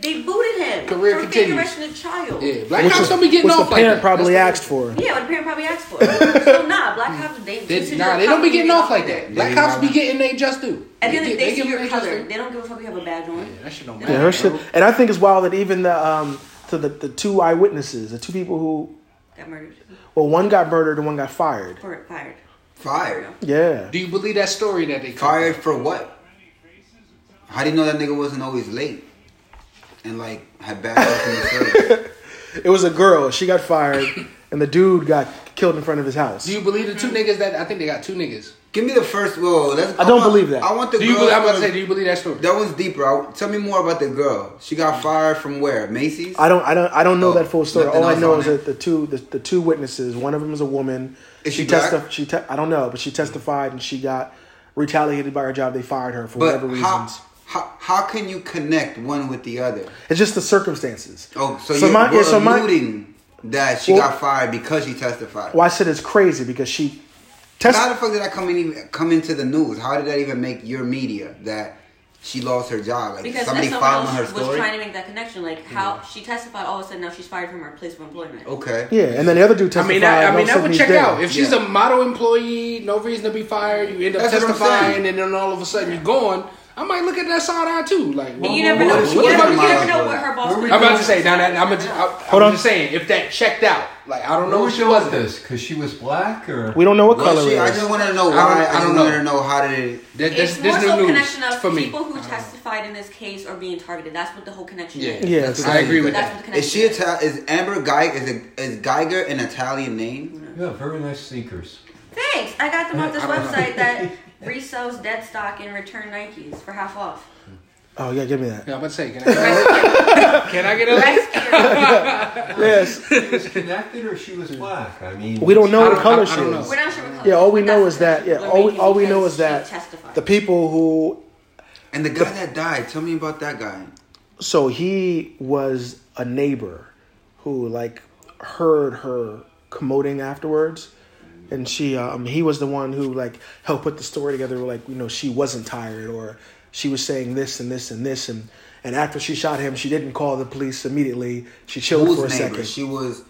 They booted him Career for continues. fake arresting a child. Yeah, black Which, cops don't be getting which off the like parent that. probably That's asked for. Yeah, what the parent probably asked for. so nah, black cops they, the- They, consider nah, they a don't be getting off like that. They Black cops be getting they just do. At the end of the day, they give see your them they just color. do. They don't give a fuck if you have a badge on. That shit don't Yeah, matter. her shit. And I think it's wild that even the um to the, the two eyewitnesses, the two people who Got murdered well, one got murdered and one got fired. or fired. fired. Yeah. Do you believe that story that they Fired for what? How do you know that nigga wasn't always late? And like had bad luck in the service. It was a girl. She got fired, and the dude got killed in front of his house. Do you believe the two niggas that I think they got two niggas? Give me the first. Whoa, that's, I don't want- believe that. I want the Do you girl. believe, I'm about to say, do you believe that story? that one's deeper. I, tell me more about the girl. She got fired from where? Macy's. I don't. I don't. I don't know Oh, that full story. All I know is that the two the, the two witnesses. One of them is a woman. Is she black? testi- She. Te- I don't know, but she testified and she got retaliated by her job. They fired her for but whatever how, reasons. how how can you connect one with the other? It's just the circumstances. Oh, so, So you're my- yeah, we're so my- alluding that she Well- got fired because she testified. Well, I said it's crazy because she But how the fuck did that come in, come into the news? How did that even make your media that she lost her job? Like Because somebody following her else was trying to make that connection. Like how she testified, all of a sudden now she's fired from her place of employment. Okay. Yeah, and then the other dude testified. I mean, I, I mean, that would check he's out. If she's Yeah. a model employee, no reason to be fired, you end up That's what testifying, and then all of a sudden you're gone. I might look at that side eye too. Like, And you never what know. if- You what never, you never know what her boss. Where we I'm about to say, now that I'm, just, I, Hold I'm on. just saying, if that checked out, like I don't know what she wasn't. this? Because she was black, or We don't know what Was color she? it I just want to know I don't- why. I I, don't know. want to know how did it. That, this, It's this more so news connection of for me. people who testified in this case are being targeted. That's what the whole connection Yeah. is. Yeah, That's- I agree with That's what the connection Is she Italian? Is Amber Guyger? Is it, is Guyger an Italian name? yeah, very nice sneakers. Thanks. I got them off this I don't know. website that resells dead stock and return Nikes for half off. Oh yeah, give me that. Yeah, I'm about to say, can I, can I get a link? Rescue. Yes, She was connected, or she was black. I mean, we don't know I what color I- I she don't is. We're not sure what color. Yeah, all we know that's is that yeah, the all we all we know is that testified. the people who And the guy that died. Tell me about that guy. so he was a neighbor who like heard her commoting afterwards and she um he was the one who like helped put the story together like you know she wasn't tired or she was saying this and this and this. And and after she shot him she didn't call the police immediately. She chilled Whose for a neighbor? second. She was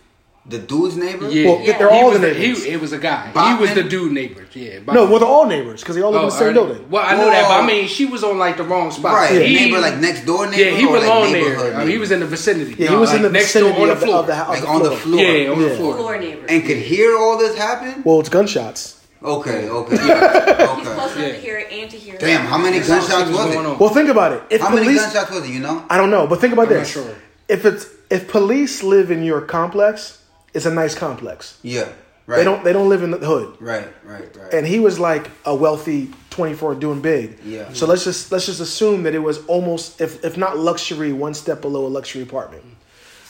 the dude's neighbor. Yeah, Well, Yeah. they're all was the the- neighbors He, it was a guy. He was the dude neighbors. Yeah. no well they're all neighbors because they all live in the same oh, building Well, I know that, but I mean, she was on like the wrong spot. Right, He- neighbor like next door neighbor. Yeah, he or, like, belonged there. neighborhood I mean, he was in the vicinity. yeah he No, was in like the next vicinity door on the of, the, floor. of the house like on the floor. Yeah, on the floor. floor neighbor. and could hear all this happen. well it's gunshots Okay, okay, He's okay. close enough Yeah. to hear it and to hear. Damn, how many gunshots also- See what's was it? well think about it How many gunshots was it? You know? I don't know, but think about this. sure. If it's if police live in your complex, it's a nice complex. Yeah. Right. They don't they don't live in the hood. Right, right, right. And he was like a wealthy 24 doing big. Yeah. So let's just let's just assume that it was almost if if not luxury, one step below a luxury apartment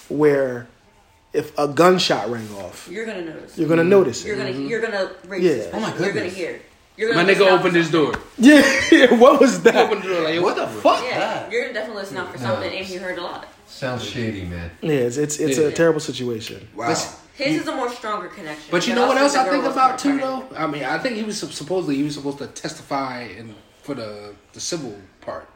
where if a gunshot rang off, You're gonna notice. you're gonna notice it. You're gonna mm-hmm. you're gonna raise Yeah. Oh my goodness. You're gonna hear. You're My gonna nigga opened his door. Yeah, yeah, what was He that? opened the door like, what the fuck? Yeah, you're gonna definitely listen out for No. something, and he heard a lot. Sounds shady, man. Yeah, it's it's, it's Yeah. a terrible situation. wow. Listen, His is a more stronger connection. But you know what else I think about too, though. I mean, I think he was supposedly he was supposed to testify in for the the civil part,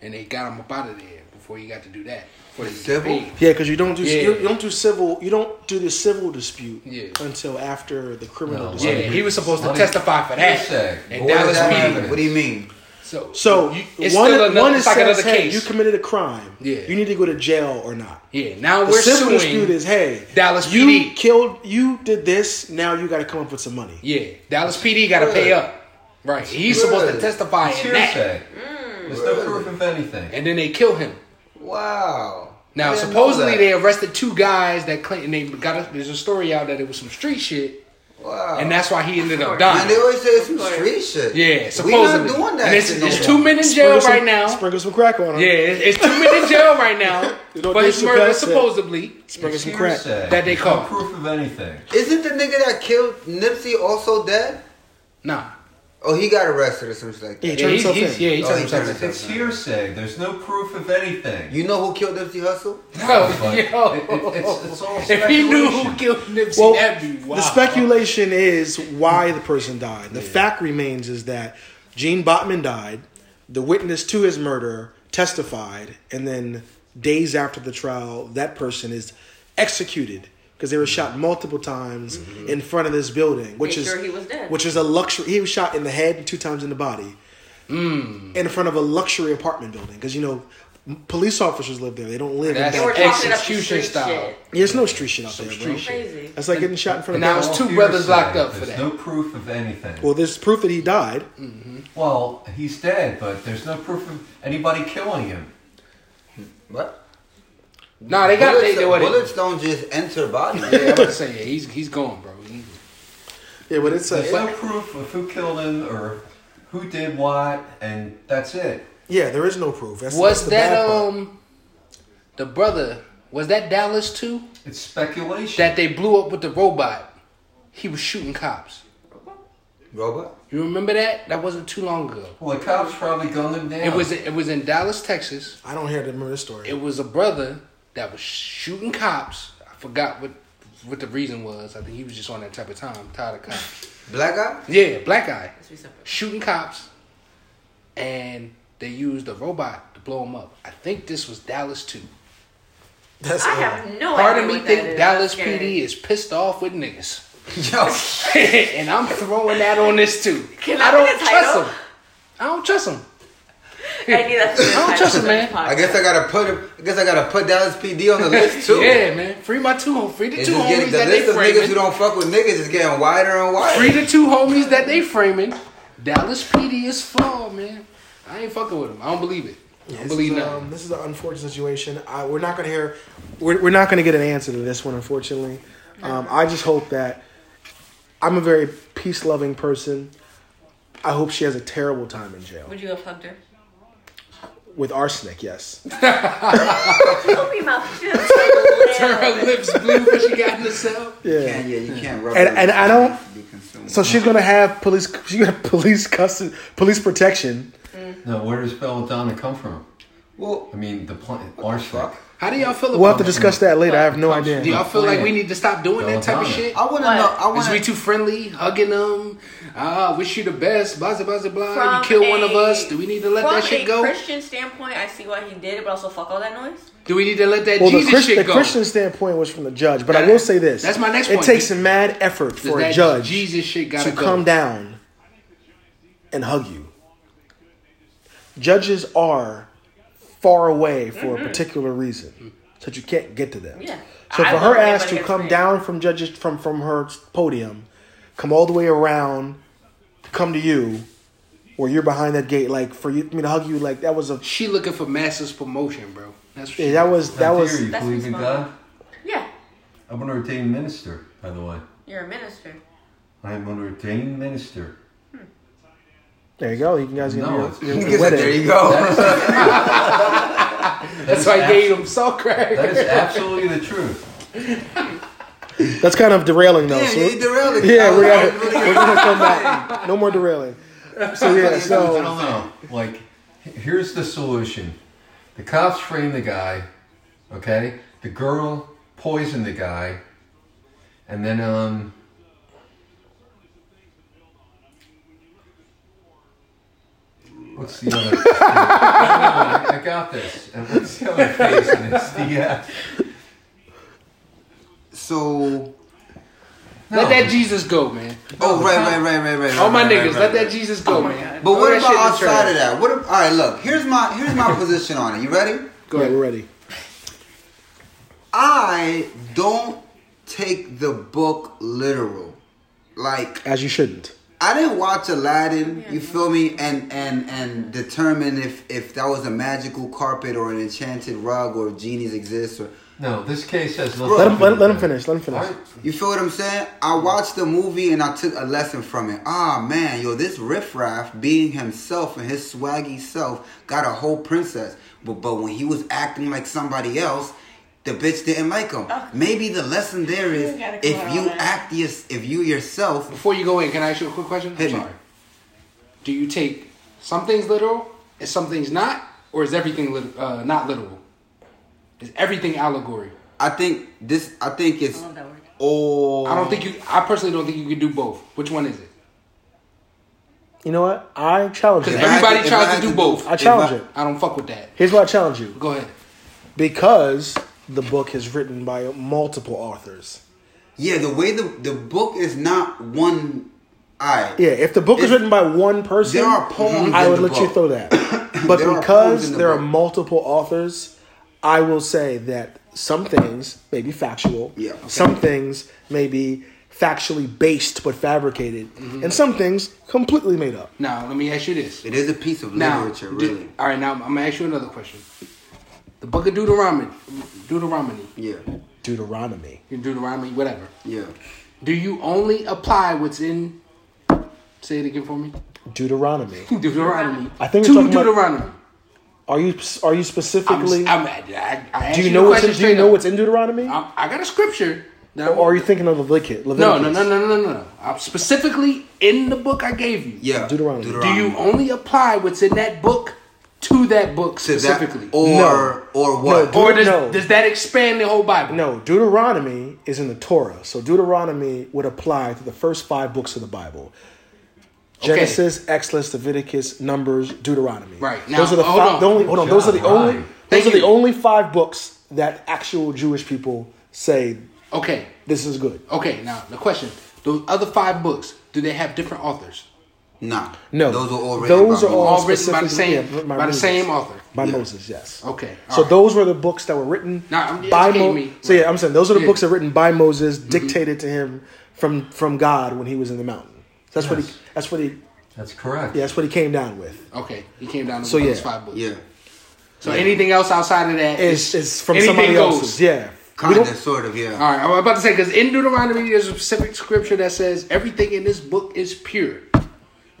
and they got him up out of there before he got to do that. For the Civil? Yeah, because you don't do Yeah. you, you don't do civil you don't do the civil dispute Yeah. until after the criminal No, dispute. Yeah, he was supposed to testify for that. Hearsay. And Dallas that What do you mean? So, So you, it's one, still another, one it's is like says, another hey, case. you committed a crime. Yeah. You need to go to jail or not. yeah, now The we're civil suing. dispute is, hey, Dallas you PD. killed, you did this. Now you got to come up with some money. yeah, Dallas PD got to pay up. Right, he's supposed to testify It's in that, hearsay. There's no proof of anything. and then they kill him. Wow. Now, I didn't know supposedly they arrested two guys that claim they got. A, there's a story out that it was some street shit, Wow. and that's why he ended up dying. And they always say it's some street shit. Yeah, So We supposedly. not doing that and it's, shit no it's more. two men in jail Sprinkle some- right now. Sprinkle some crack on him. Yeah, it's, it's two men in jail right now but for his murder, said- supposedly. Sprinkle some crack. hearsay. That they There's call. No proof of anything. Isn't the nigga that killed Nipsey also dead? Nah. Oh, he got arrested or something like that. Yeah, Yeah, turned he's, himself he's, in. yeah, he Oh, turned he himself turned in. It's hearsay. There's no proof of anything. You know who killed Nipsey Hussle? No, But yo. it- it- it's, it's all if he knew who killed Nipsey, Well, that'd be wild. the speculation is why the person died. The fact remains is that Jean Botham died. The witness to his murder testified, and then days after the trial, that person is executed because they were shot mm-hmm. multiple times mm-hmm. in front of this building, which Made is sure he was dead. which is a luxury. He was shot in the head and two times in the body, mm. in front of a luxury apartment building because you know. Police officers live there. They don't live That's in They that. talking up the Execution street style. shit. There's no street shit out there, street bro. shit. Crazy. That's like getting shot in front And of. now the it's two brothers hearsay. locked up for There's that. no proof of anything. Well, there's proof that he died. Mm-hmm. Well, he's dead, but there's no proof of anybody killing him. What? Nah, they got they, bullets, they what bullets don't just enter bodies. Yeah, I'm about to say yeah, he's he's gone, bro. He- Yeah, but it's There's a no proof of who killed him or who did what, and that's it. yeah. There is no proof. That's, was that's the that bad part. um the brother? Was that Dallas too? It's speculation. That they blew up with the robot. He was shooting cops. Robot? You remember that? That wasn't too long ago. well, the cops probably gunned him down. It was it was in Dallas, Texas. I don't hear the remember this story. It was a brother that was shooting cops. I forgot what what the reason was. I think he was just on that type of time, tired of cops. Black guy? Yeah, black guy Let's be separate. shooting cops, and they used a robot to blow him up. I think this was Dallas too. That's I have no Part idea of me think. Dallas That's scary. PD is pissed off with niggas. Yo, and I'm throwing that on this too. Can I I don't trust title? him. I don't trust him. I knew that's I don't trust him, man. I guess I gotta put him. I guess I gotta put Dallas PD on the list too. Yeah, man. Free my two homies. Free the It's two just getting homies the that they list of niggas who don't fuck with niggas is getting wider and wider. Free the two homies that they framing. Dallas PD is flawed, man. I ain't fucking with him. I don't believe it. I don't This believe is, um, this is an unfortunate situation. I, we're not going to hear. We're, we're not going to get an answer to this one, unfortunately. Um, I just hope that I'm a very peace loving person. I hope she has a terrible time in jail Would you have hugged her? With arsenic. Yes. Open your mouth. She Turn her lips blue when she got in the cell. Yeah, Yeah. yeah, you can't rub And- it. and I don't- Be consumed. So she's going to have police. She's going to have police custody, police protection. Mm. No, where does belladonna come from? well, I mean, the plant arsenic. fuck. How do y'all feel about We'll have to discuss that later. I have no Comes- Do idea. y'all feel like we need to stop doing that type of shit? I want to know. I Is want we to. too friendly, hugging them? Ah, wish you the best. Blah blah blah blah. From You kill one of us. Do we need to let that shit go? From a go? Christian standpoint, I see why he did it, but also fuck all that noise. Do we need to let that Well, the, Jesus Christ, shit the go? Christian standpoint was from the judge, but I will say this: that's my next It point. takes a mad effort for a judge Jesus shit gotta to go. come down and hug you. Judges are far away for a particular reason, so that you can't get to them. Yeah. So I for her ass to come down from judges from from her podium, come all the way around, come to you, or you're behind that gate, like for you, me to hug you, like that was a She looking for massive promotion, bro. That's what she yeah, that was that Now, was dear, you That's believe in God? Yeah, I'm an ordained minister, by the way. you're a minister. I am an ordained minister. Hmm. there you go. You guys can No, do your, it's- your, He your said, there you go. That's why I gave him salt crack. That is absolutely the truth. That's kind of derailing though. Yeah, so- you derailed it. Yeah, we're gonna, we're gonna come back. No more derailing. So yeah, so I don't know. Like, here's the solution: the cops frame the guy. Okay, the girl poisoned the guy, and then um. What's the other? I, I got this. And what's the other case in this? The, uh, So, Let that Jesus go, man. oh right, right, right, right, right. All my niggas, let that. Jesus go, Oh man. But what that shit about outside of that? What? If, all right, look. Here's my here's my position on it. You ready? Go ahead. we're ready. I don't take the book literal. Like As you shouldn't. I didn't watch Aladdin, you feel me, and and and determine if if that was a magical carpet or an enchanted rug or if genies exist or No, this case has nothing. Let him to do let, let him finish. Let him finish. All right. you feel what I'm saying? I watched the movie and I took a lesson from it. Ah man, yo, this riffraff being himself and his swaggy self got a whole princess. But but when he was acting like somebody else, the bitch didn't like him. Maybe the lesson there is You if you act yes, if you yourself Before you go in, can I ask you a quick question? Hit I'm me. Do you take some things literal and some things not, or is everything uh, not literal? Is everything allegory? I think this I think it's I love that word. all I don't think you. I personally don't think you can do both. Which one is it? You know what? I challenge Because you. I had everybody to- tries I to do both. I challenge I- it. I don't fuck with that. Here's what I challenge you. Go ahead. Because the book is written by multiple authors. Yeah, the way the the book is not one eye. Yeah, if the book is written by one person, There are poems I in would the let you throw that. But There are poems because in the there are book. multiple authors, I will say that some things may be factual. Yeah, okay. Some things may be factually based but fabricated, Mm-hmm. and some things completely made up. Now let me ask you this. It is a piece of Now, literature, do- really. all right. Now I'm gonna ask you another question. The Book of Deuteronomy, Deuteronomy, Yeah, Deuteronomy. Deuteronomy, whatever. yeah. Do you only apply what's in? Say it again for me. Deuteronomy. Deuteronomy. I think to we're talking about- Deuterononomy. Are you are you I'm, specifically? I'm, I, I, I do you know what's in, do you know what's in Deuteronomy? I, I got a scripture. That or are you thinking of Leviticus? no, no, no, no, no, no, no. I'm specifically in the book I gave you. Yeah. Deuteronomy. Do you only apply what's in that book to that book to that specifically, or No. or what? No, or does, No. does that expand the whole Bible? No, Deuteronomy is in the Torah. So Deuteronomy would apply to the first five books of the Bible. Genesis, Exodus, Leviticus, Numbers, Deuteronomy. Right. those are the hold five. on. The only, hold on. Good Those are the only. Ryan. Those Thank are the only five books that actual Jewish people say Okay. this is good. Okay. Now the question: Those other five books, do they have different authors? Nah. No, Those are all written Those by are all, All written by the same- yeah, by the same author. By Yeah. Moses, yes. Okay. So alright. those were the books that were written Nah, I'm- by Moses. me. So yeah, I'm saying those are the Yeah. books that were written by Moses, mm-hmm. dictated to him from from God when he was in the mountain. That's what he. That's what he. That's correct. Yeah, that's what he came down with. Okay. He came down to So, those yeah. five books. Yeah. So anything else outside of that is from anything somebody goes. else's. Yeah. We Kind of, sort of, yeah. All right, I'm about to say because in Deuteronomy there's a specific scripture that says everything in this book is pure.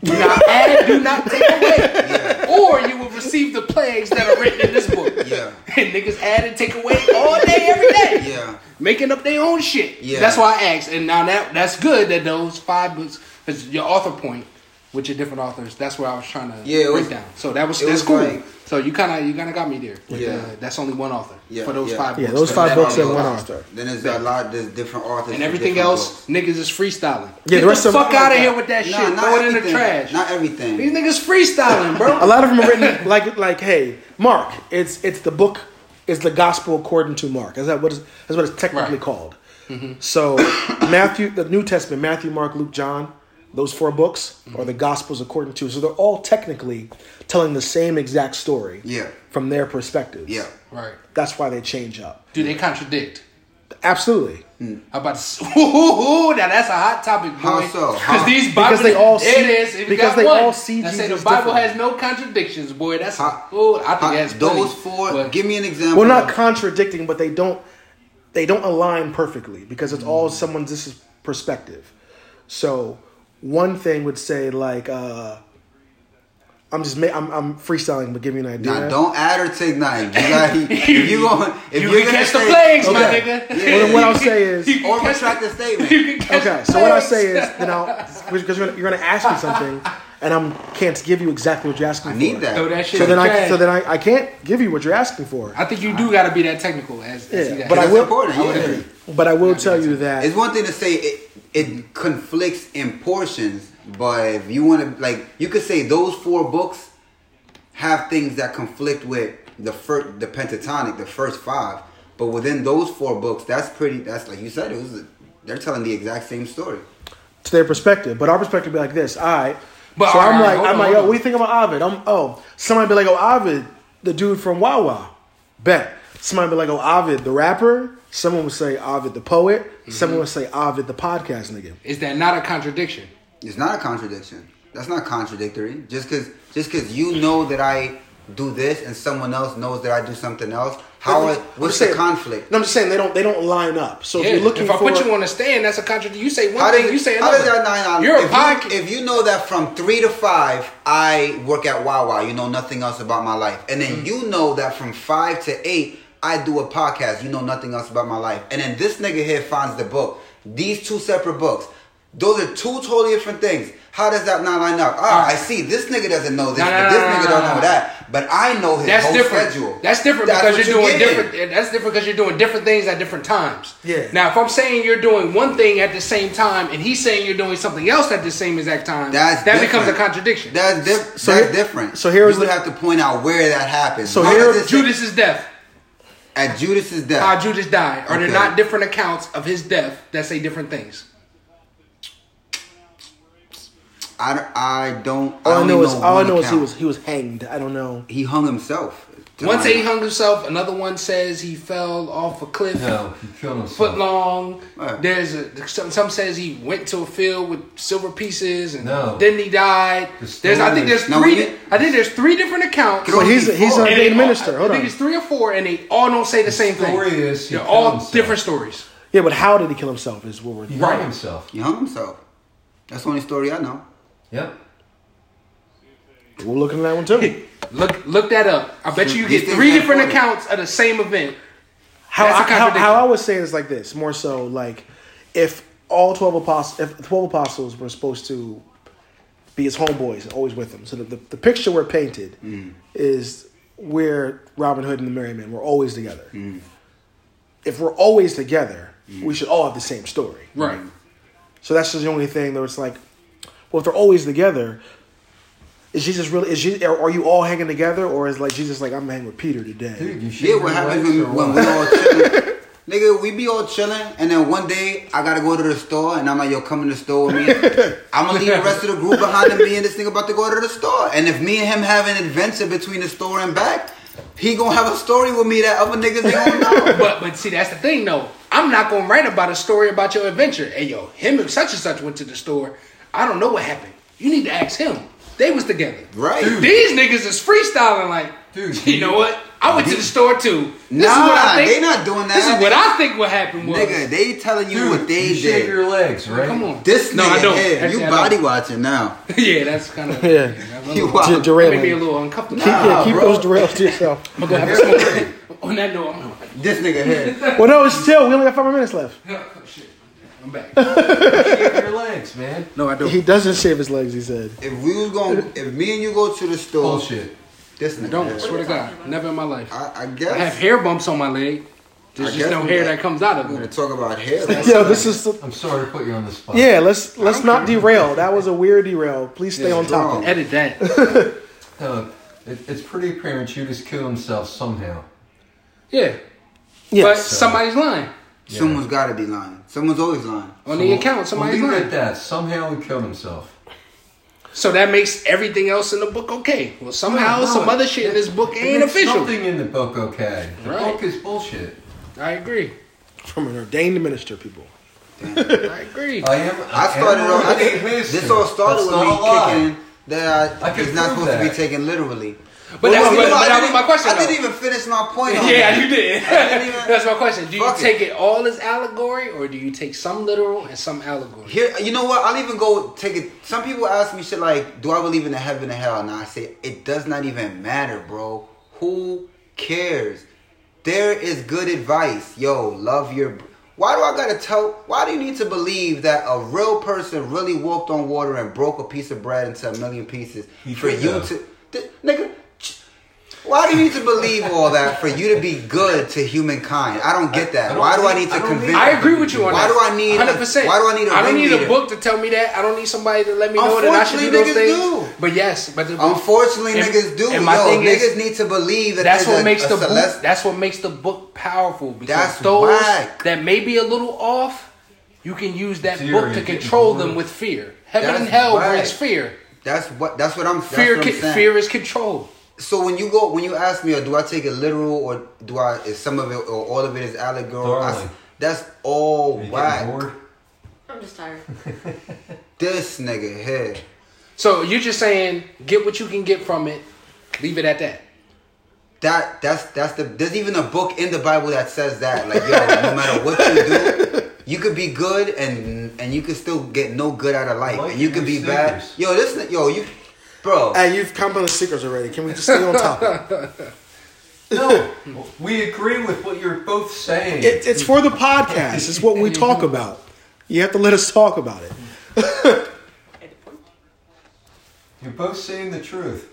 Do not add, do not take away, or you will receive the plagues that are written in this book. Yeah. And niggas add and take away all day, every day. Yeah. making up their own shit. Yeah. that's why I asked. And now that that's good that those five books, because your author point with your different authors, that's where I was trying to Yeah, break was- down. So that was that's was cool. like- so you kind of you kind of got me there. With Yeah. the, that's only one author Yeah, for those yeah. five Yeah, books. those But five books only and one one author. Then there's a lot, there's different authors. And everything else, books. niggas is freestyling. Yeah, Get the rest the of- fuck out of here with that nah, shit. not Throw it in the trash. Not everything. These niggas freestyling, bro. A lot of them are written like like, hey, Mark. It's it's the book. It's the gospel according to Mark. Is that what is that's what it's technically Right. called? Mm-hmm. So Matthew, the New Testament, Matthew, Mark, Luke, John, those four books are the gospels according to. So they're all technically telling the same exact story. Yeah. From their perspectives. Yeah. right. That's why they change up. Do they contradict? Absolutely. How about this? Ooh, now that's a hot topic, boy. How so? Because these Bible, Because they all see- it is. If you because got they one all see that say the Bible differently. has no contradictions, boy. That's How- ooh, I think How- that's those plenty, four. but- give me an example. Well, not of- contradicting, but they don't they don't align perfectly because it's Mm. all someone's this is perspective. So one thing would say like uh I'm just ma- I'm, I'm freestyling, but give me an idea. Nah, don't add or take nothing. You got if you going if you you're can gonna catch the say, plagues, my nigga. Yeah. Well, then what I'll say is You can or catch retract the- the statement. you can catch okay. So what I'll say is then I'll because you're gonna, you're gonna ask me something and I'm can't give you exactly what you're asking I for. need that. Throw that shit So then the I so then I, I can't give you what you're asking for. I think you do got to be that technical as, as Yeah, he got. but I That's will- important. I would yeah. agree. But I will tell you that It's one thing to say it it conflicts in portions, but if you want to like, you could say those four books have things that conflict with the first, the pentatonic, the first five. But within those four books, that's pretty. That's like you said, it was. They're telling the exact same story. to their perspective. But our perspective be like this. All right. But so all I'm right, like, I'm on, like, yo, what do you think about Ovid? I'm oh, somebody be like, oh, Ovid, the dude from Wawa. Bet. Somebody be like, oh, Ovid, the rapper. Someone would say Ovid, the poet. Mm-hmm. Someone would say Ovid, the podcast nigga. Is that not a contradiction? It's not a contradiction. That's not contradictory. Just because just because you know that I do this and someone else knows that I do something else, how? Are- what's just the conflict? No, I'm just saying they don't they don't line up. So Yeah. if you're looking if I for put you on a stand, that's a contradiction. You say one How thing, does, you say how another. does that nine on? You're a if podcast. You, if you know that from three to five, I work at Wawa, you know nothing else about my life. And Mm-hmm. then you know that from five to eight, I do a podcast, you know nothing else about my life. And then this nigga here finds the book. These two separate books. Those are two totally different things. How does that not line up? Ah, I see. This nigga doesn't know this, No, no, but no, this no, nigga no, don't no, know that. But I know his That's whole different. schedule. That's different That's because what you're doing getting. different. That's different because you're doing different things at different times. Yeah. Now, if I'm saying you're doing one thing at the same time, and he's saying you're doing something else at the same exact time, That's that becomes a contradiction. That's, diff- So that's here- different. so here's you would the- have to point out where that happens. So How here- does it Judas's death. at Judas's death. How Judas died. Are there Okay. not different accounts of his death that say different things? I, I don't. all I only know is all I one know is he was he was hanged. I don't know. he hung himself. To One say he hung himself. Another one says he fell off a cliff. No, he killed himself. Foot long. Right. There's a some, some says he went to a field with silver pieces and No. then he died. The There's I think there's is- three. when you- I think there's three different accounts. Could But he's a, he's four. an And they ordained minister. Hold I think on. it's three or four, and they all don't say the same thing. story is They're all himself. different stories. Yeah, but how did he kill himself? Is what we're He Right. himself. He hung himself. That's the only story I know. Yep. we're looking at that one too. Look look that up. I bet you you get three different funny. accounts of the same event. how, That's a I, how, how I would say is like this more so like if all 12 apostles if 12 apostles were supposed to be his homeboys and always with him so the, the, the picture we're painted mm. is we're robin hood and the merry men we're always together mm. if we're always together mm. we should all have the same story Right. so that's just the only thing that it's like well, if they're always together, is Jesus really? Is Jesus, are you all hanging together, or is like Jesus like I'm hanging with Peter today? Dude, you Yeah, what happens when, when we all chilling? Nigga, we be all chilling, and then one day I gotta go to the store, and I'm like, yo, come in the store with me. I'm gonna leave the rest of the group behind, and me and this nigga about to go to the store. And if me and him have an adventure between the store and back, he gonna have a story with me that other niggas ain't gonna know. But but see, that's the thing though. I'm not gonna write about a story about your adventure. Hey yo, him and such and such went to the store. I don't know what happened. You need to ask him. They was together. Right? These niggas is freestyling like, Dude, you know what? I went to the store too. This Nah, is what I think. they not doing that. This is what I think what happened was. Nigga, they telling you Dude, what they you shave did. your legs, right? Come on. This No, nigga I don't. here, Actually, you I body don't. watching now. yeah, that's kind of Yeah. That's You a little, wild. J- that derailment. a little uncomfortable. Keep, yeah, keep bro. those derails to yourself. I'm gonna go have a smoke. On that note, I'm This nigga here. Well, no, it's still. We only got five more minutes left. oh, shit. I'm back. Shave your legs, man. No, I don't. He doesn't shave his legs. He said. If we was going, if me and you go to the store, Bullshit. this nigga. Don't. here. Swear to God, never in my life. I, I I have hair bumps on my leg. There's I just no hair got- that comes out of I'm gonna it. talk about hair. Yo, this is. The, I'm sorry to put you on the spot. yeah, let's let's not derail. That was a weird derail. Please stay Yeah, on topic. Edit that. No, it, it's pretty apparent Judas killed himself somehow. Yeah. Yeah. But Yes. somebody's lying. Someone's gotta be lying. Someone's always lying. On the account, somebody's we'll leave it lying. at that. Somehow he killed himself. So that makes everything else in the book okay. Well, somehow No, no, some other shit in this book ain't makes official. Something in the book okay. The Right. book is bullshit. I agree. From an ordained minister, people. I agree. I am. I started off. I am think a this all started That's with me lie. kicking that I I, can it's not prove supposed to be taken literally. But Well, that's you but, know, but I that was didn't- my question. I didn't even finish my point. on Yeah, that. you did. didn't even- That's my question. Do you Fuck it. take it. all as allegory, or do you take some literal and some allegory? Here, you know what? I'll even go take it. Some people ask me shit like, "Do I believe in the heaven and hell?" And I say, it does not even matter, bro. Who cares? There is good advice. Yo, love your. Why do I gotta tell? Why do you need to believe that a real person really walked on water and broke a piece of bread into a million pieces He for you have. to, th- nigga? Why do you need to believe all that for you to be good to humankind? I don't get I that. don't Why do I need- need to I convince? need- I agree with you on Why that. do I need 100%. why do I need a I don't need a book to tell me that. I don't need somebody to let me know that I should do those Unfortunately, things. niggas do. But yes, but the, Unfortunately, And- niggas do. and my Yo, thing is, niggas need to believe that that's what a, makes a the book. celest- That's what makes the book powerful because That's those whack. that may be a little off, you can use that Theory, book to control them with fear. Heaven That's and hell whack. brings fear. That's what. That's what I'm. Fear, what I'm fear is control. So when you go, when you ask me, or do I take it literal, or do I? Is some of it or all of it is allegorical? I s- Darling. That's all Are whack. I'm just tired. This nigga here. So you're just saying, get what you can get from it. Leave it at that. That that's that's the. There's even a book in the Bible that says that. Like yo, no matter what you do, you could be good and and you could still get no good out of life, Like and you could be your bad. Yo, this ni- yo you, bro. Hey, you've come on the secrets already. Can we just stay on topic? No, we agree with what you're both saying. It, it's for the podcast. It's what we talk about. You have to let us talk about it. You're both saying the truth.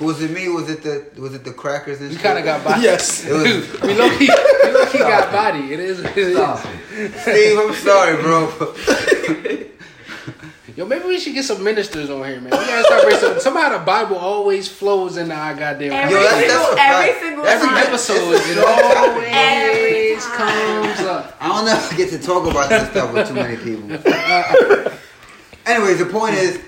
Was it me? Was it the was it the crackers and We kind of got body. Yes. It was- we low key, we low key got body. It is. It is. Stop. Steve, I'm sorry, bro. Yo, maybe we should get some ministers on here, man. We gotta start bringing some. Somehow the Bible always flows into our goddamn. Every Yo, that's- single, that's every fact. single Every time. episode, it always comes up. I don't know if I get to talk about this stuff with too many people. Anyways, the point is,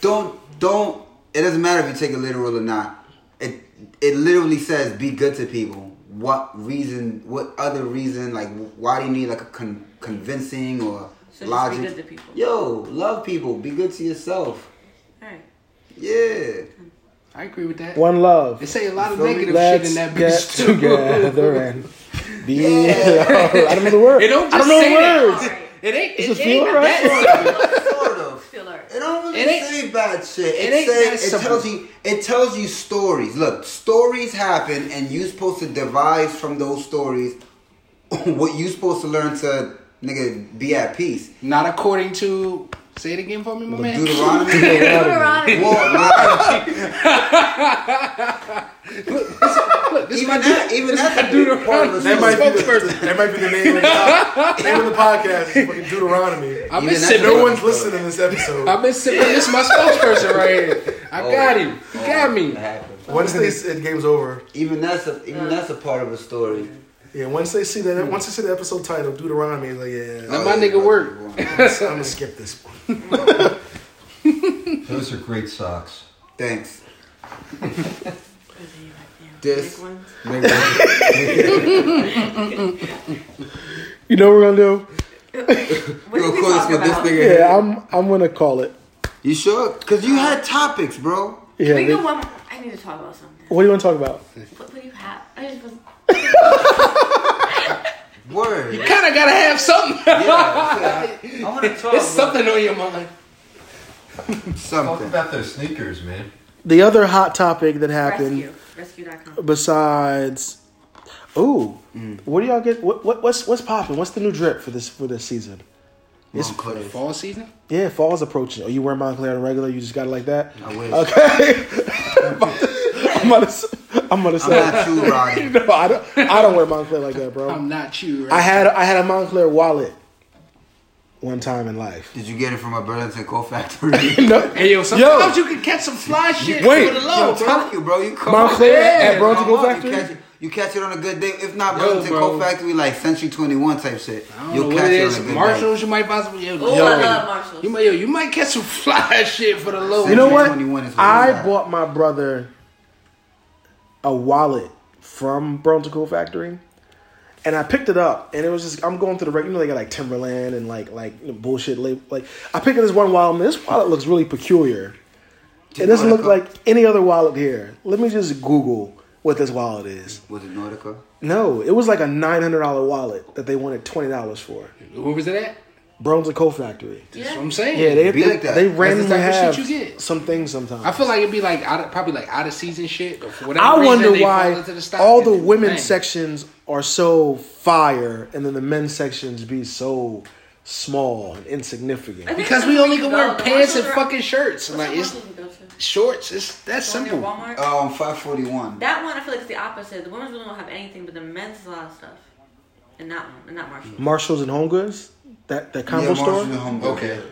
don't don't. It doesn't matter if you take it literal or not. It it literally says be good to people. What reason? What other reason? Like, why do you need like a con- convincing or So just be logic? good to people. Yo, love people. Be good to yourself. Alright. Yeah. I agree with that. One love. They say a lot of Feel negative Let's shit in that get too. together and be. I don't know the word. It don't I don't know say the words. Alright. It ain't. It's It, a ain't right? that. sort of. Feel. It don't really It ain't- say bad shit. it It, ain't says it tells you it tells you stories. Look, stories happen, and you're supposed to devise from those stories what you're supposed to learn to nigga be at peace. Not according to Say it again for me, my man. Deuteronomy. Deuteronomy. well, nah, Look, this even that, even that's a big part of the That might be the, that might be the name of the, name of the podcast. fucking Deuteronomy. I've been Even sipping. No one's listening to this episode. I've been sipping. This is my spokesperson right here. I oh, got him. He oh, got me. Once they it game's over. Even that's a even that's a part of a story. Yeah, once they see that, hmm. once they see the episode title Deuteronomy, like yeah, Let my oh, nigga work. I'm gonna skip this one. Those are great socks. Thanks. This. You know what we're gonna do? What Yo, did we of course, talk with this about? nigga. Yeah, I'm I'm gonna call it. You sure? Cause you had topics, bro. Yeah. We they- do one. I need to talk about something. what do you want to talk about? What, what do you have? I just was. Word. Yeah, Kind of gotta have something. I, I want to talk It's something on your mind. about Talk something. about those sneakers, man. The other hot topic that happened Rescue. Rescue.com. besides, ooh, mm. what do y'all get? What, what what's what's popping? What's the new drip for this for this season? It's Moncler. Fall season? yeah, fall's approaching. Are you wearing Moncler on regular? You just got it like that? I wish. Okay. I'm gonna s- I'm gonna I'm not you, Roddy. no. I don't I don't wear Moncler like that, bro. I'm not you. Right? I had I had a Moncler wallet one time in life. Did you get it from a Burlington Coat factory? No, Hey yo, sometimes you can catch some fly shit Wait. for the Yo, low, I'm bro. telling you, bro. You come Moncler on, at Burlington come Co on, Factory? You catch, it, you catch it on a good day. If not Burlington bro. Coat Factory, like Century 21 type shit. I don't You'll know catch what it it is. on a good Marshalls, you might possibly. Yo, Oh, Yo. I love Marshalls. You might, yo, you might catch some fly shit for the low. You know what? what I it's bought my brother a wallet from Burlington Coat Factory, and I picked it up, and it was just I'm going through the reg- you know they got like Timberland and like like you know, bullshit label. Like I picked up this one wallet. and This wallet looks really peculiar. It doesn't look like any other wallet here. Let me just Google what this wallet is. Was it Nautica? No, it was like a nine hundred dollar wallet that they wanted twenty dollars for. Where was it at? Burlington Coat Factory. That's what I'm saying. Yeah, they be they, like that. they That's the randomly shit have you get. some things sometimes. I feel like it'd be like out of, probably like out of season shit. Or for whatever I wonder they fall why the all the and- women's Bang. sections are so fire, and then the men's sections be so small and insignificant. Because we only can go. wear pants and fucking shirts. What's Like it's Marshalls you go to? shorts. It's that The one near simple. Walmart. Um, 541. That one I feel like it's the opposite. The women's really don't have anything, but the men's has a lot of stuff. And that one, and not Marshalls. Marshalls and Home Goods, that that combo yeah, store. Marshall and Home Goods. Okay.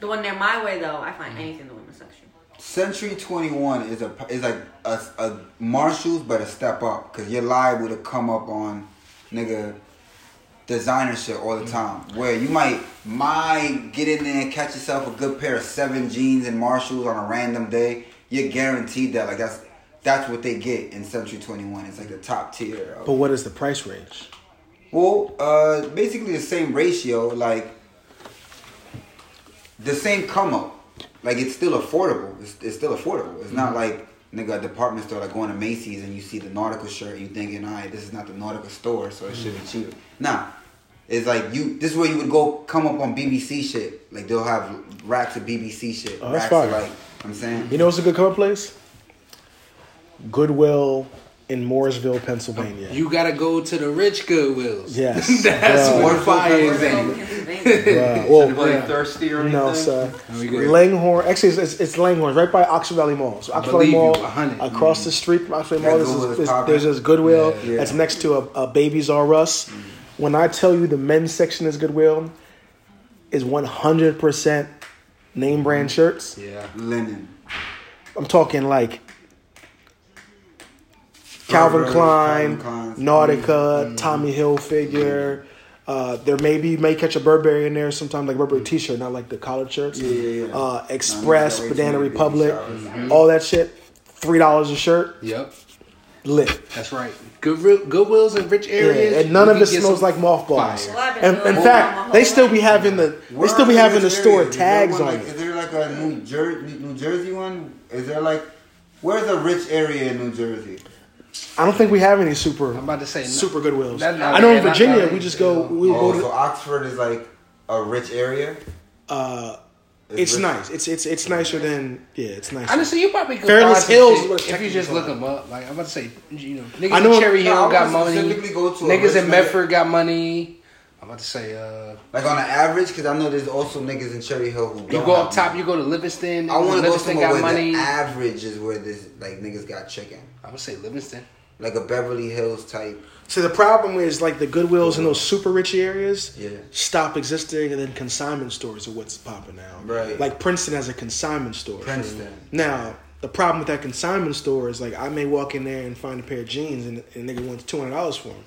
The one near my way though, I find anything in the women's section. Century 21 is a is like a, a Marshalls, but a step up. Because you're liable to come up on, nigga, designer shit all the time. Where you might might get in there and catch yourself a good pair of seven jeans and Marshalls on a random day. You're guaranteed that. Like that's that's what they get in Century 21. It's like the top tier. Of, But what is the price range? Well, uh, basically the same ratio. Like the same come up. Like it's still affordable. It's, it's still affordable. It's not like nigga a department store like going to Macy's and you see the Nautica shirt and you thinking, alright, this is not the Nautica store, so it should be cheaper. Nah. It's like you this is where you would go come up on BBC shit. Like they'll have racks of BBC shit. Oh, that's racks of like I'm saying. You know what's a good cover place? Goodwill in Morrisville, Pennsylvania. You gotta go to the rich Goodwills. Yes. That's Bruh. where fire is We're at. going to Pennsylvania. Bruh. Well, Anybody yeah. thirsty or anything? no, sir. we. Langhorne. Actually, it's, it's, it's Langhorne, right by Oxford Valley Mall. So Oxford Valley believe you, Mall, 100. across mm. the street from Oxford Yeah, Mall, Goodwill there's, is there's, this Goodwill Yeah. that's next to a, a Babies R Us. Mm. When I tell you the men's section is Goodwill, is 100% name brand mm. shirts. Yeah. Linen. I'm talking like Calvin Burberry, Klein, Calvin Klein's. Nautica, Tommy Hilfiger. Uh, there may be you may catch a Burberry in there sometimes, like Burberry T-shirt, not like the collared shirts. Yeah, yeah, yeah. Uh, Express, Nah, Banana Republic, baby showers. all that shit. Three dollars a shirt, Yep. lit. That's right. Good Goodwills in rich Yeah, areas. and none of it smells like mothballs. fire. Well, I've been And in that fact, they still be having the they still be having the store areas? Tags one, on like, it. Is there like a New Jersey, New Jersey one? Is there like, where's a rich area in New Jersey? I don't think we have any super I'm about to say super good wills. Not- I know in Virginia we just go we will Oh, go to so Oxford is like a rich area. uh, it's rich. nice. It's it's it's nicer than yeah. It's nice. Honestly, you probably could Fairless Hills shit is what it's if you just look them up. Like I'm about to say, you know, niggas I know- in Cherry No, Hill got money. go to Niggas in nigga. Medford got money. I'm about to say, uh, Like on an average, because I know there's also niggas in Cherry Hill who don't. you go up top, money. you go to Livingston. I want to go somewhere got where money. the average is where this like niggas got chicken, I would say Livingston. like a Beverly Hills type. So the problem is like the Goodwills in those super rich areas Yeah. stop existing, and then consignment stores are what's popping now. Right. Like Princeton has a consignment store. Princeton. Now the problem with that consignment store is like I may walk in there and find a pair of jeans, and, and nigga wants two hundred dollars for them,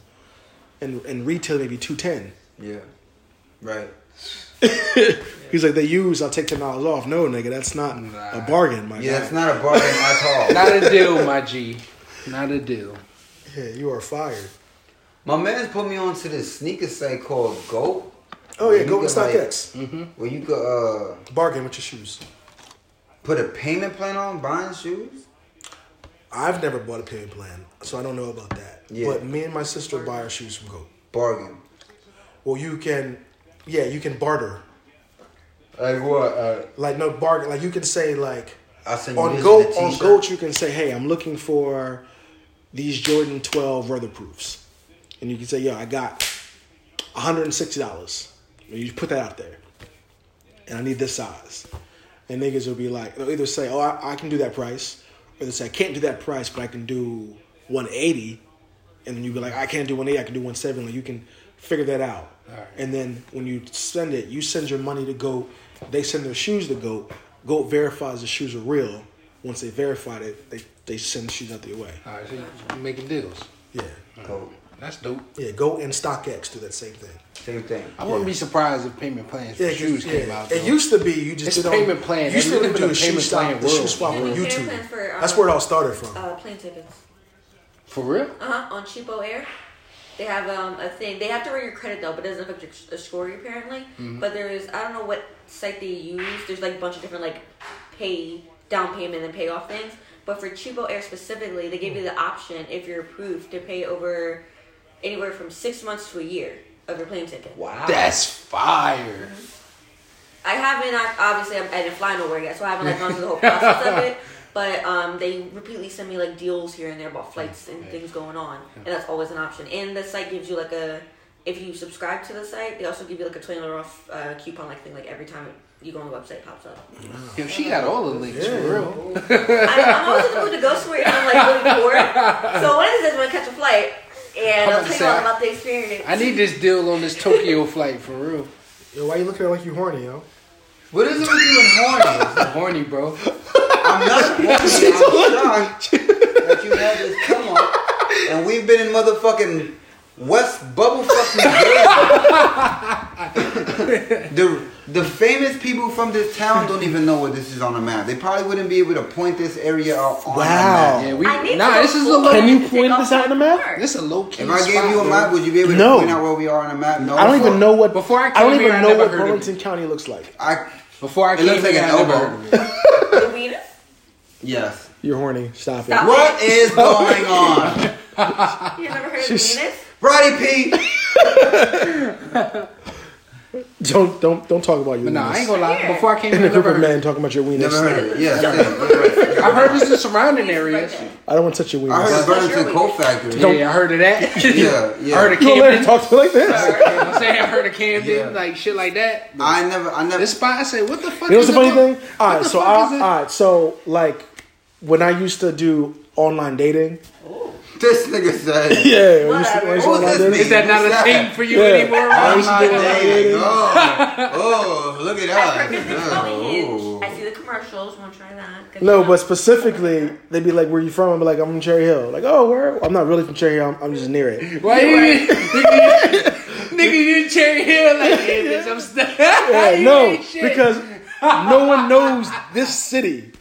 and and retail maybe two ten. Yeah. Right. He's like they use, I'll take ten dollars off. No, nigga, that's not Nah. a bargain, my Yeah, guy. that's not a bargain at all. Not a deal, my G. Not a deal. Yeah, you are fired. My man's put me onto this sneaker site called Go. Oh yeah, You go to get, like- StockX. Where you could uh, Bargain with your shoes. put a payment plan on buying shoes. I've never bought a payment plan, so I don't know about that. Yeah. But me and my sister buy our shoes from Go. Bargain. Well, you can, yeah, you can barter. Like what? Uh, Like no bargain. Like you can say like I send on Goat on. Goat you can say, hey, I'm looking for these Jordan 12 weatherproofs, and you can say, yo, I got 160 dollars. You put that out there, and I need this size. And niggas will be like, they'll either say, oh, I, I can do that price, or they say, I can't do that price, but I can do 180. And then you be like, I can't do 180, I can do 170. Like, you can figure that out. Alright. And then when you send it, you send your money to Goat. They send their shoes to Goat. Goat verifies the shoes are real. Once they verified it, they, they send the shoes out the way. All right, so you're making deals. Yeah. Goat. That's dope. Yeah, Goat and StockX do that same thing. Same thing. I wouldn't be surprised if payment plans for Yeah, 'cause- shoes came yeah. out. It used to be you just It's did on- payment plan. You used to We be live able to in do a a shoe payment swap, plan the shoe world. swap Yeah, on YouTube. plans for, That's where it all started from. Uh, plane tickets. For real? Uh huh. On Cheapo Air, they have um, a thing. They have to run your credit though, but it doesn't affect your score apparently. Mm-hmm. But there is I don't know what site they use. There's like a bunch of different like pay down payment and payoff things. But for Cheapo Air specifically, they give you the option if you're approved to pay over anywhere from six months to a year of your plane ticket. Wow. That's fire. I haven't I- obviously I'm, I didn't fly nowhere yet, so I haven't like gone through the whole process of it. But um, they repeatedly send me like deals here and there about flights and things going on, and that's always an option. And the site gives you like a if you subscribe to the site, they also give you like a twenty dollar off uh, coupon like thing like every time you go on the website pops up. Yo, she got all the links Yeah. for real. I, I'm always in the mood to go somewhere and I'm like really bored. So one of these days I'm gonna catch a flight and I'm I'll tell you all about the experience. I need this deal on this Tokyo flight for real. Yo, why you looking at like you horny, yo? What is it with you and horny? Horny, bro. I'm not horny. I'm shocked that you had this come up, and we've been in motherfucking West Bubblefuck, New Jersey. the the famous people from this town don't even know what this is on a map. They probably wouldn't be able to point this area out on Wow. a map. Yeah, we I need nah. to This is a low. Can you point this out on the map? This is a low key. If I gave you a map, would you be able to No. point out where we are on a map? No. I don't even know what. Before I I don't here, even I know what Burlington County looks like. I Before I It came looks like here, an I never elbow. heard of it. The wiener? yes. You're horny. Stop, Stop. it. What is going on, You never heard of She's- the wiener? Roddy P? Don't don't don't talk about your. But nah, I ain't weenus. gonna lie. Here. Before I came In here, a I group never of men talking about your weenus. Never heard it. Yeah, same. I heard this in the surrounding areas. I don't want to touch your I weenus. heard of That's Burlington your Coat Factory. Yeah, I heard of that. Yeah, yeah. I heard of You gonna let talk to me like this? You know what I'm saying I heard of Camden, Yeah. like shit like that. I never, I never. This spot, I said, what the fuck? You know what's is the funny it? thing? All right, so I, is all right, so like when I used to do online dating. Oh. This nigga said. Yeah, when I used to, when I used to What's this. Is that not a What's thing for you Yeah. anymore? I I'm not dating. dating. Oh, oh, look at I've that. heard good things Oh. Hinge. I see the commercials. Want to try that? Good No, job. but specifically, they'd be like, "Where you from?" I'm like, "I'm from Cherry Hill." Like, "Oh, where?" I'm not really from Cherry Hill. I'm, I'm just near it. Why you nigga, you in Cherry Hill like this? I'm stuck. Yeah, no, because no one knows this city.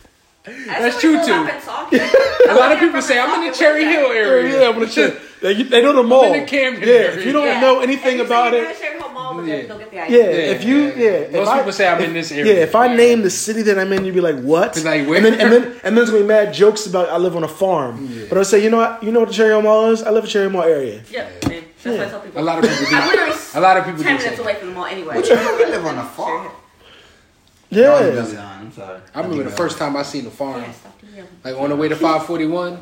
That's true, too. A a lot of people say I'm in the Cherry Hill area. Yeah, I'm gonna check. They, they know the mall. in the Camden yeah, area. if you don't Yeah. know anything about it, Yeah. They'll get the yeah, if you, yeah. yeah, if Most I- people say I'm if- in this area. Yeah, if I name the city that I'm in, you'd be like, "What?" Be like, where? and then and then and then there's gonna be mad jokes about I live on a farm. But I say, you know what? You know what the Cherry Hill Mall is? I live in Cherry Mall area. Yeah, man. That's what I tell people. A lot of people do. A lot of people ten do minutes say. away from the mall anyway. What you live on a farm. Yeah, No, I'm just- I'm sorry. I remember the first time I seen the farm, Yeah, stop the yelling. like on the way to 541.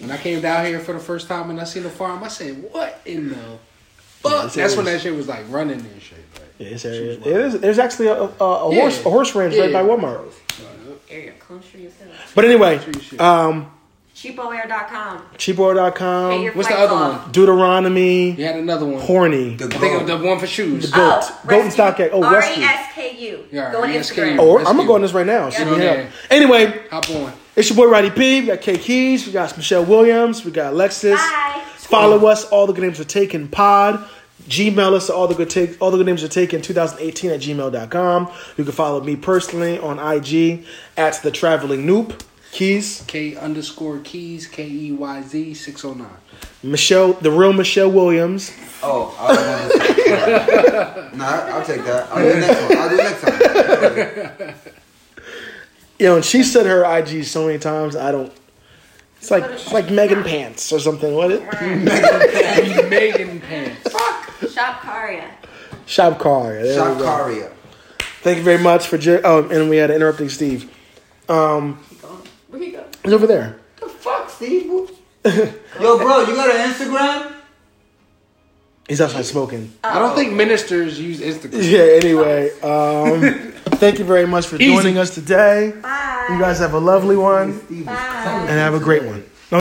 When I came down here for the first time and I seen the farm, I said, "What in the fuck. it's That's when that shit was like running and shit. Like, Yeah, it's area. It is, there's actually a, a, a Yeah. horse a horse ranch right by Walmart. Area country as. But anyway, um, Cheapoair.com. Cheapoair.com, What's the other off. one? Deuteronomy, You had another one. horny. The I think it was goat. the one for shoes. The goat. Oh, Goat and StockX. Oh, R E rescue. S K U. Yeah, Go on RESKU. Instagram. Oh, I'm gonna go on this right now. Yeah. Yeah. Anyway, Hop on. it's your boy Roddy P. We got K Keys. We got Michelle Williams. We got Alexis. Bye. Follow us. All the good names are taken. Pod. Gmail us. All the good take. All the good names are taken. 2018 at gmail.com. You can follow me personally on IG at the Traveling Noop. Keys. K underscore keys K E Y Z six oh nine. Michelle, the real Michelle Williams. Oh, I was gonna say. nah, I'll take that. I'll do the next one. I'll do the next time. You know, and she said her IG so many times. I don't. It's like it's like Megan Pants or something. What it? Megan Pants. Shop Karia. Shop car. There we go. Shakaria. Thank you very much for. Jer- oh, and we had an interrupting Steve. Um, Where you go? he's over there. The fuck, Steve? Yo, bro, you got an Instagram? He's outside smoking. I don't think ministers use Instagram. Yeah. Anyway, um, thank you very much for Easy. joining us today. Bye. You guys have a lovely one Steve is Bye. and have a great one.